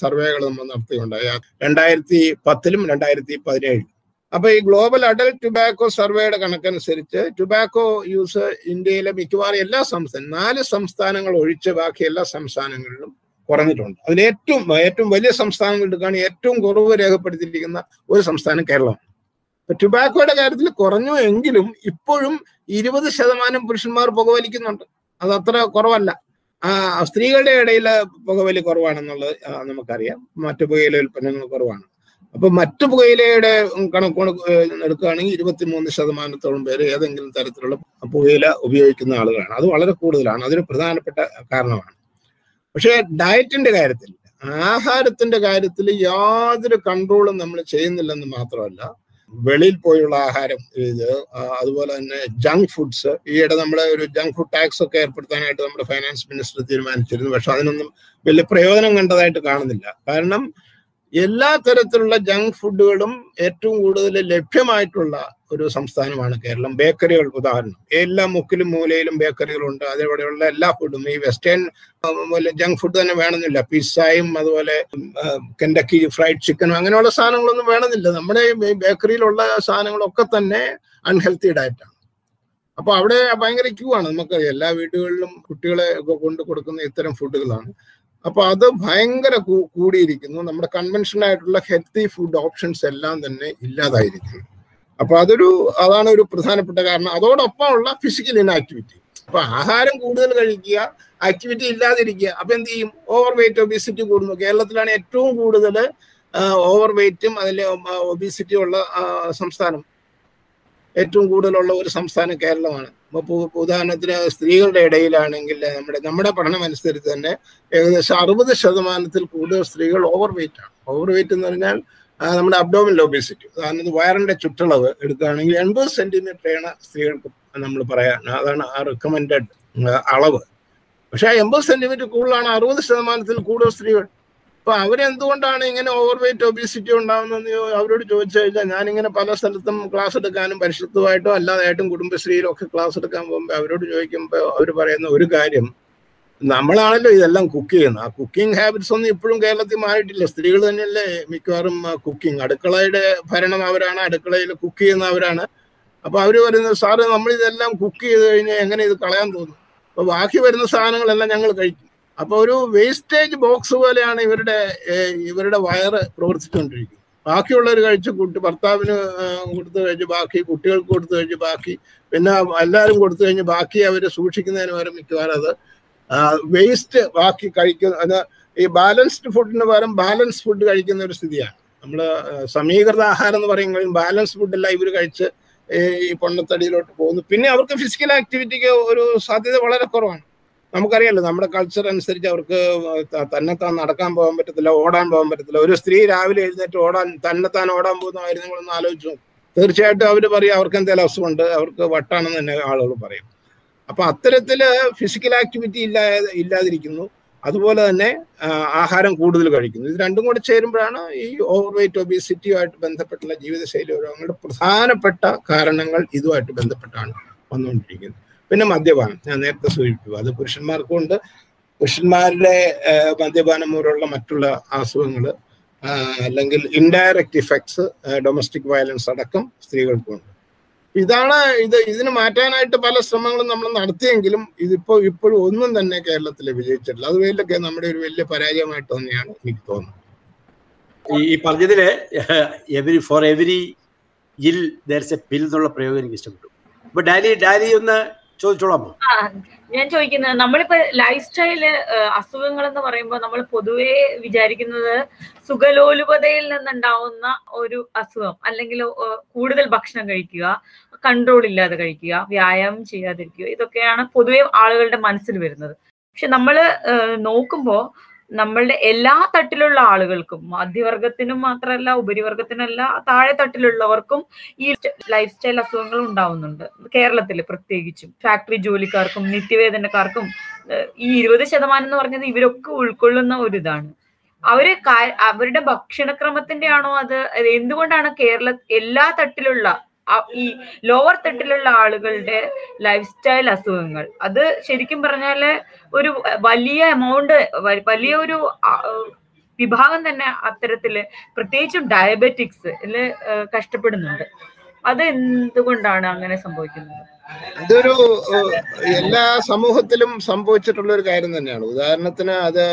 സർവേകൾ നമ്മൾ നടത്തിയുണ്ടായി രണ്ടായിരത്തി പത്തിലും രണ്ടായിരത്തി പതിനേഴിലും. അപ്പൊ ഈ ഗ്ലോബൽ അഡൽട്ട് ടുബാക്കോ സർവേയുടെ കണക്കനുസരിച്ച് ടുബാക്കോ യൂസ് ഇന്ത്യയിലെ മിക്കവാറും എല്ലാ സംസ്ഥാനം നാല് സംസ്ഥാനങ്ങൾ ഒഴിച്ച് ബാക്കി എല്ലാ സംസ്ഥാനങ്ങളിലും കുറഞ്ഞിട്ടുണ്ട്. അതിൽ ഏറ്റവും ഏറ്റവും വലിയ സംസ്ഥാനങ്ങൾ എടുക്കുകയാണെങ്കിൽ ഏറ്റവും കുറവ് രേഖപ്പെടുത്തിയിരിക്കുന്ന ഒരു സംസ്ഥാനം കേരളമാണ്. ടുബാക്കോയുടെ കാര്യത്തിൽ കുറഞ്ഞു എങ്കിലും ഇപ്പോഴും ഇരുപത് ശതമാനം പുരുഷന്മാർ പുകവലിക്കുന്നുണ്ട്. അത് അത്ര കുറവല്ല. ആ സ്ത്രീകളുടെ ഇടയിൽ പുകവലി കുറവാണെന്നുള്ളത് നമുക്കറിയാം. മറ്റു പുകയില ഉൽപ്പന്നങ്ങൾ കുറവാണ്. അപ്പൊ മറ്റു പുകയിലയുടെ കണക്കോട് എടുക്കുകയാണെങ്കിൽ ഇരുപത്തിമൂന്ന് ശതമാനത്തോളം പേര് ഏതെങ്കിലും തരത്തിലുള്ള പുകയില ഉപയോഗിക്കുന്ന ആളുകളാണ്. അത് വളരെ കൂടുതലാണ്. അതൊരു പ്രധാനപ്പെട്ട കാരണമാണ്. പക്ഷേ ഡയറ്റിന്റെ കാര്യത്തിൽ ആഹാരത്തിന്റെ കാര്യത്തിൽ യാതൊരു കൺട്രോളും നമ്മൾ ചെയ്യുന്നില്ലെന്ന് മാത്രമല്ല വെളിയിൽ പോയുള്ള ആഹാരം ഇത് അതുപോലെ തന്നെ ജങ്ക് ഫുഡ്സ് ഈയിടെ നമ്മളെ ഒരു ജങ്ക് ഫുഡ് ടാക്സ് ഒക്കെ ഏർപ്പെടുത്താനായിട്ട് നമ്മുടെ ഫൈനാൻസ് മിനിസ്റ്റർ തീരുമാനിച്ചിരുന്നു. പക്ഷെ അതിനൊന്നും വലിയ പ്രയോജനം കണ്ടതായിട്ട് കാണുന്നില്ല. കാരണം എല്ലാ തരത്തിലുള്ള ജങ്ക് ഫുഡുകളും ഏറ്റവും കൂടുതൽ ലഭ്യമായിട്ടുള്ള ഒരു സംസ്ഥാനമാണ് കേരളം. ബേക്കറികൾ ഉദാഹരണം. എല്ലാ മുക്കിലും മൂലയിലും ബേക്കറികളുണ്ട്. അതേപോലെയുള്ള എല്ലാ ഫുഡും ഈ വെസ്റ്റേൺ ജങ്ക് ഫുഡ് തന്നെ വേണമെന്നില്ല. പിസ്സയും അതുപോലെ കെൻഡക്കി ഫ്രൈഡ് ചിക്കനും അങ്ങനെയുള്ള സാധനങ്ങളൊന്നും വേണമെന്നില്ല. നമ്മുടെ ഈ ബേക്കറിയിലുള്ള സാധനങ്ങളൊക്കെ തന്നെ അൺഹെൽത്തി ഡയറ്റാണ് അപ്പൊ അവിടെ ഭയങ്കര ക്യൂ ആണ്. നമുക്ക് എല്ലാ വീടുകളിലും കുട്ടികളെ കൊണ്ട് കൊടുക്കുന്ന ഇത്തരം ഫുഡുകളാണ് അപ്പൊ അത് ഭയങ്കര കൂടിയിരിക്കുന്നു. നമ്മുടെ കൺവെൻഷണൽ ആയിട്ടുള്ള ഹെൽത്തി ഫുഡ് ഓപ്ഷൻസ് എല്ലാം തന്നെ ഇല്ലാതായിരിക്കുന്നു. അപ്പൊ അതൊരു അതാണ് ഒരു പ്രധാനപ്പെട്ട കാരണം. അതോടൊപ്പം ഉള്ള ഫിസിക്കൽ ഇൻആക്ടിവിറ്റി അപ്പൊ ആഹാരം കൂടുതൽ കഴിക്കുക ആക്ടിവിറ്റി ഇല്ലാതിരിക്കുക അപ്പൊ എന്ത് ചെയ്യും? ഓവർ വെയിറ്റ് ഒബിസിറ്റി കൂടുന്നു. കേരളത്തിലാണ് ഏറ്റവും കൂടുതൽ ഓവർ വെയിറ്റും അതിലെ ഒബിസിറ്റി ഉള്ള സംസ്ഥാനം. ഏറ്റവും കൂടുതലുള്ള ഒരു സംസ്ഥാനം കേരളമാണ്. ഉദാഹരണത്തിന് സ്ത്രീകളുടെ ഇടയിലാണെങ്കിൽ നമ്മുടെ നമ്മുടെ പഠനം അനുസരിച്ച് തന്നെ ഏകദേശം അറുപത് ശതമാനത്തിൽ കൂടുതൽ സ്ത്രീകൾ ഓവർ വെയിറ്റ് ആണ്. ഓവർ വെയിറ്റ് എന്ന് പറഞ്ഞാൽ നമ്മുടെ അബ്ഡോമിൻ ഒബിസിറ്റി ഉദാഹരണത്തിന് വയറിന്റെ ചുറ്റളവ് എടുക്കുകയാണെങ്കിൽ എൺപത് സെന്റിമീറ്ററാണ് സ്ത്രീകൾക്ക് നമ്മൾ പറയാൻ അതാണ് ആ റെക്കമെൻഡ് അളവ്. പക്ഷെ എൺപത് സെന്റിമീറ്റർ കൂടുതലാണ് അറുപത് ശതമാനത്തിൽ കൂടുതൽ സ്ത്രീകൾ. അപ്പൊ അവരെന്തുകൊണ്ടാണ് ഇങ്ങനെ ഓവർ വെയിറ്റ് ഒബിസിറ്റി ഉണ്ടാവുന്നതെന്ന് അവരോട് ചോദിച്ചു കഴിഞ്ഞാൽ ഞാനിങ്ങനെ പല സ്ഥലത്തും ക്ലാസ് എടുക്കാനും പരിശുദ്ധമായിട്ടോ അല്ലാതായിട്ടും കുടുംബശ്രീയിലും ഒക്കെ ക്ലാസ് എടുക്കാൻ പോകുമ്പോൾ അവരോട് ചോദിക്കുമ്പോൾ അവർ പറയുന്ന ഒരു കാര്യം നമ്മളാണല്ലോ ഇതെല്ലാം കുക്ക് ചെയ്യുന്നത്. ആ കുക്കിംഗ് ഹാബിറ്റ്സ് ഒന്നും ഇപ്പോഴും കേരളത്തിൽ മാറിയിട്ടില്ല. സ്ത്രീകൾ തന്നെയല്ലേ മിക്കവാറും കുക്കിംഗ് അടുക്കളയുടെ ഭരണം അവരാണ് അടുക്കളയിൽ കുക്ക് ചെയ്യുന്ന അവരാണ് അപ്പൊ അവർ പറയുന്നത് സാറ് നമ്മൾ ഇതെല്ലാം കുക്ക് ചെയ്ത് കഴിഞ്ഞാൽ എങ്ങനെ ഇത് കളയാൻ തോന്നും? അപ്പൊ ബാക്കി വരുന്ന സാധനങ്ങളെല്ലാം ഞങ്ങൾ കഴിക്കും. അപ്പൊ ഒരു വേസ്റ്റേജ് ബോക്സ് പോലെയാണ് ഇവരുടെ ഇവരുടെ വയറ് പ്രവർത്തിച്ചുകൊണ്ടിരിക്കുന്നത് ബാക്കിയുള്ളവർ കഴിച്ച് കുട്ടി ഭർത്താവിന് കൊടുത്തു കഴിഞ്ഞ് ബാക്കി കുട്ടികൾക്ക് കൊടുത്തു കഴിഞ്ഞ് ബാക്കി പിന്നെ എല്ലാവരും കൊടുത്തു കഴിഞ്ഞ് ബാക്കി അവർ സൂക്ഷിക്കുന്നതിന് പകരം മിക്കവാറും അത് വേസ്റ്റ് ബാക്കി കഴിക്കുന്ന അത് ഈ ബാലൻസ്ഡ് ഫുഡിന് പകരം ബാലൻസ് ഫുഡ് കഴിക്കുന്ന ഒരു സ്ഥിതിയാണ്. നമ്മൾ സമീകൃത ആഹാരം എന്ന് പറയുമ്പോൾ ബാലൻസ് ഫുഡെല്ലാം ഇവർ കഴിച്ച് ഈ പൊണ്ണത്തടിയിലോട്ട് പോകുന്നു. പിന്നെ അവർക്ക് ഫിസിക്കൽ ആക്ടിവിറ്റിക്ക് ഒരു സാധ്യത വളരെ കുറവാണ്. നമുക്കറിയാലോ നമ്മുടെ കൾച്ചർ അനുസരിച്ച് അവർക്ക് തന്നെത്താൻ നടക്കാൻ പോകാൻ പറ്റത്തില്ല ഓടാൻ പോകാൻ പറ്റത്തില്ല. ഒരു സ്ത്രീ രാവിലെ എഴുന്നേറ്റ് ഓടാൻ തന്നെത്താൻ ഓടാൻ പോകുന്ന കാര്യം നിങ്ങളൊന്ന് ആലോചിച്ചു തീർച്ചയായിട്ടും അവർ പറയും അവർക്ക് എന്തെങ്കിലും അസുഖമുണ്ട് അവർക്ക് വട്ടാണെന്ന് തന്നെ ആളുകൾ പറയും. അപ്പൊ അത്തരത്തിൽ ഫിസിക്കൽ ആക്ടിവിറ്റി ഇല്ലാ ഇല്ലാതിരിക്കുന്നു. അതുപോലെ തന്നെ ആഹാരം കൂടുതൽ കഴിക്കുന്നു. ഇത് രണ്ടും കൂടെ ചേരുമ്പോഴാണ് ഈ ഓവർ വെയിറ്റ് ഒബീസിറ്റിയുമായിട്ട് ബന്ധപ്പെട്ടുള്ള ജീവിതശൈലി രോഗങ്ങളുടെ പ്രധാനപ്പെട്ട കാരണങ്ങൾ ഇതുമായിട്ട് ബന്ധപ്പെട്ടാണ് വന്നുകൊണ്ടിരിക്കുന്നത്. പിന്നെ മദ്യപാനം. ഞാൻ നേരത്തെ സൂചിപ്പിച്ചു. അത് പുരുഷന്മാർക്കും ഉണ്ട്. പുരുഷന്മാരുടെ മദ്യപാനം മൂലമുള്ള മറ്റുള്ള അസുഖങ്ങൾ അല്ലെങ്കിൽ ഇൻഡയറക്റ്റ് ഇഫക്ട്സ് ഡൊമസ്റ്റിക് വയലൻസ് അടക്കം സ്ത്രീകൾക്കുണ്ട് ഇതാണ് ഇത്. ഇതിന് മാറ്റാനായിട്ട് പല ശ്രമങ്ങളും നമ്മൾ നടത്തിയെങ്കിലും ഇതിപ്പോ ഇപ്പോഴും ഒന്നും തന്നെ കേരളത്തിൽ വിജയിച്ചിട്ടില്ല. അത് വലിയൊക്കെ നമ്മുടെ ഒരു വലിയ പരാജയമായിട്ട് തന്നെയാണ് എനിക്ക് തോന്നുന്നത്. ഈ പറഞ്ഞതിൽ every for every ill there's a pill എന്നുള്ള പ്രയോഗം എനിക്ക് ഇഷ്ടപ്പെട്ടു. അപ്പൊ ഡാലി ഡാലി ഒന്ന് ചോദിച്ചോളാമോ ഞാൻ ചോദിക്കുന്നത് നമ്മളിപ്പോ ലൈഫ് സ്റ്റൈൽ അസുഖങ്ങൾ എന്ന് പറയുമ്പോൾ നമ്മൾ പൊതുവേ വിചാരിക്കുന്നത് സുഖലോലുപതയിൽ നിന്നുണ്ടാവുന്ന ഒരു അസുഖം അല്ലെങ്കിൽ കൂടുതൽ ഭക്ഷണം കഴിക്കുക കൺട്രോൾ ഇല്ലാതെ കഴിക്കുക വ്യായാമം ചെയ്യാതിരിക്കുക ഇതൊക്കെയാണ് പൊതുവെ ആളുകളുടെ മനസ്സിൽ വരുന്നത്. പക്ഷെ നമ്മൾ നോക്കുമ്പോൾ നമ്മളുടെ എല്ലാ തട്ടിലുള്ള ആളുകൾക്കും മധ്യവർഗത്തിനും മാത്രമല്ല ഉപരിവർഗത്തിനല്ല താഴെ തട്ടിലുള്ളവർക്കും ഈ ലൈഫ് സ്റ്റൈൽ അസുഖങ്ങൾ ഉണ്ടാവുന്നുണ്ട്. കേരളത്തിൽ പ്രത്യേകിച്ചും ഫാക്ടറി ജോലിക്കാർക്കും നിത്യവേദനക്കാർക്കും ഈ ഇരുപത് ശതമാനം എന്ന് പറഞ്ഞത് ഇവരൊക്കെ ഉൾക്കൊള്ളുന്ന ഒരു ഇതാണ് അവർ അവരുടെ ഭക്ഷണക്രമത്തിന്റെ ആണോ അത് എന്തുകൊണ്ടാണ് കേരള എല്ലാ തട്ടിലുള്ള ഈ ലോവർ തട്ടിലുള്ള ആളുകളുടെ ലൈഫ് സ്റ്റൈൽ അസുഖങ്ങൾ. അത് ശരിക്കും പറഞ്ഞാൽ ഒരു വലിയ എമൗണ്ട് വലിയ ഒരു വിഭാഗം തന്നെ അത്തരത്തിൽ പ്രത്യേകിച്ചും ഡയബറ്റിക്സ് കഷ്ടപ്പെടുന്നുണ്ട്. അത് എന്തുകൊണ്ടാണ് അങ്ങനെ സംഭവിക്കുന്നത്? ഇതൊരു എല്ലാ സമൂഹത്തിലും സംഭവിച്ചിട്ടുള്ള ഒരു കാര്യം തന്നെയാണ്. ഉദാഹരണത്തിന് അത്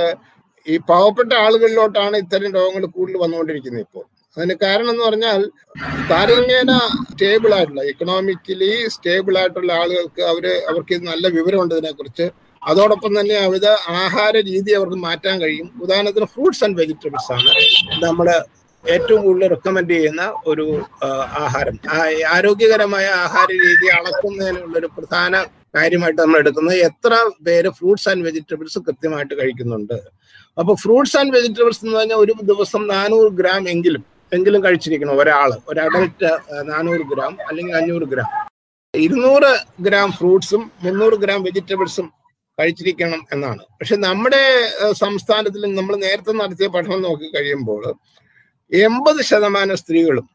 ഈ പാവപ്പെട്ട ആളുകളിലോട്ടാണ് ഇത്തരം രോഗങ്ങൾ കൂടുതൽ വന്നുകൊണ്ടിരിക്കുന്നത് ഇപ്പോൾ. അതിന് കാരണം എന്ന് പറഞ്ഞാൽ താരതമ്യേന സ്റ്റേബിൾ ആയിട്ടുള്ള എക്കണോമിക്കലി സ്റ്റേബിൾ ആയിട്ടുള്ള ആളുകൾക്ക് അവർ അവർക്ക് നല്ല വിവരമുണ്ട് ഇതിനെക്കുറിച്ച്. അതോടൊപ്പം തന്നെ അവർ ആഹാര രീതി അവർക്ക് മാറ്റാൻ കഴിയും. ഉദാഹരണത്തിന് ഫ്രൂട്ട്സ് ആൻഡ് വെജിറ്റബിൾസ് ആണ് നമ്മൾ ഏറ്റവും കൂടുതൽ റെക്കമെൻഡ് ചെയ്യുന്ന ഒരു ആഹാരം. ആരോഗ്യകരമായ ആഹാര രീതി അളക്കുന്നതിനുള്ള ഒരു പ്രധാന കാര്യമായിട്ട് നമ്മൾ എടുക്കുന്നത് എത്ര പേര് ഫ്രൂട്ട്സ് ആൻഡ് വെജിറ്റബിൾസ് കൃത്യമായിട്ട് കഴിക്കുന്നുണ്ട്. അപ്പൊ ഫ്രൂട്ട്സ് ആൻഡ് വെജിറ്റബിൾസ് എന്ന് പറഞ്ഞാൽ ഒരു ദിവസം നാനൂറ് ഗ്രാം എങ്കിലും എങ്കിലും കഴിച്ചിരിക്കണം. ഒരാൾ ഒരു അഡൽട്ട് നാനൂറ് ഗ്രാം അല്ലെങ്കിൽ അഞ്ഞൂറ് ഗ്രാം ഇരുന്നൂറ് ഗ്രാം ഫ്രൂട്ട്സും മുന്നൂറ് ഗ്രാം വെജിറ്റബിൾസും കഴിച്ചിരിക്കണം എന്നാണ്. പക്ഷെ നമ്മുടെ സംസ്ഥാനത്തിൽ നമ്മൾ നേരത്തെ നടത്തിയ പഠനം നോക്കി കഴിയുമ്പോൾ എൺപത് ശതമാനം സ്ത്രീകളും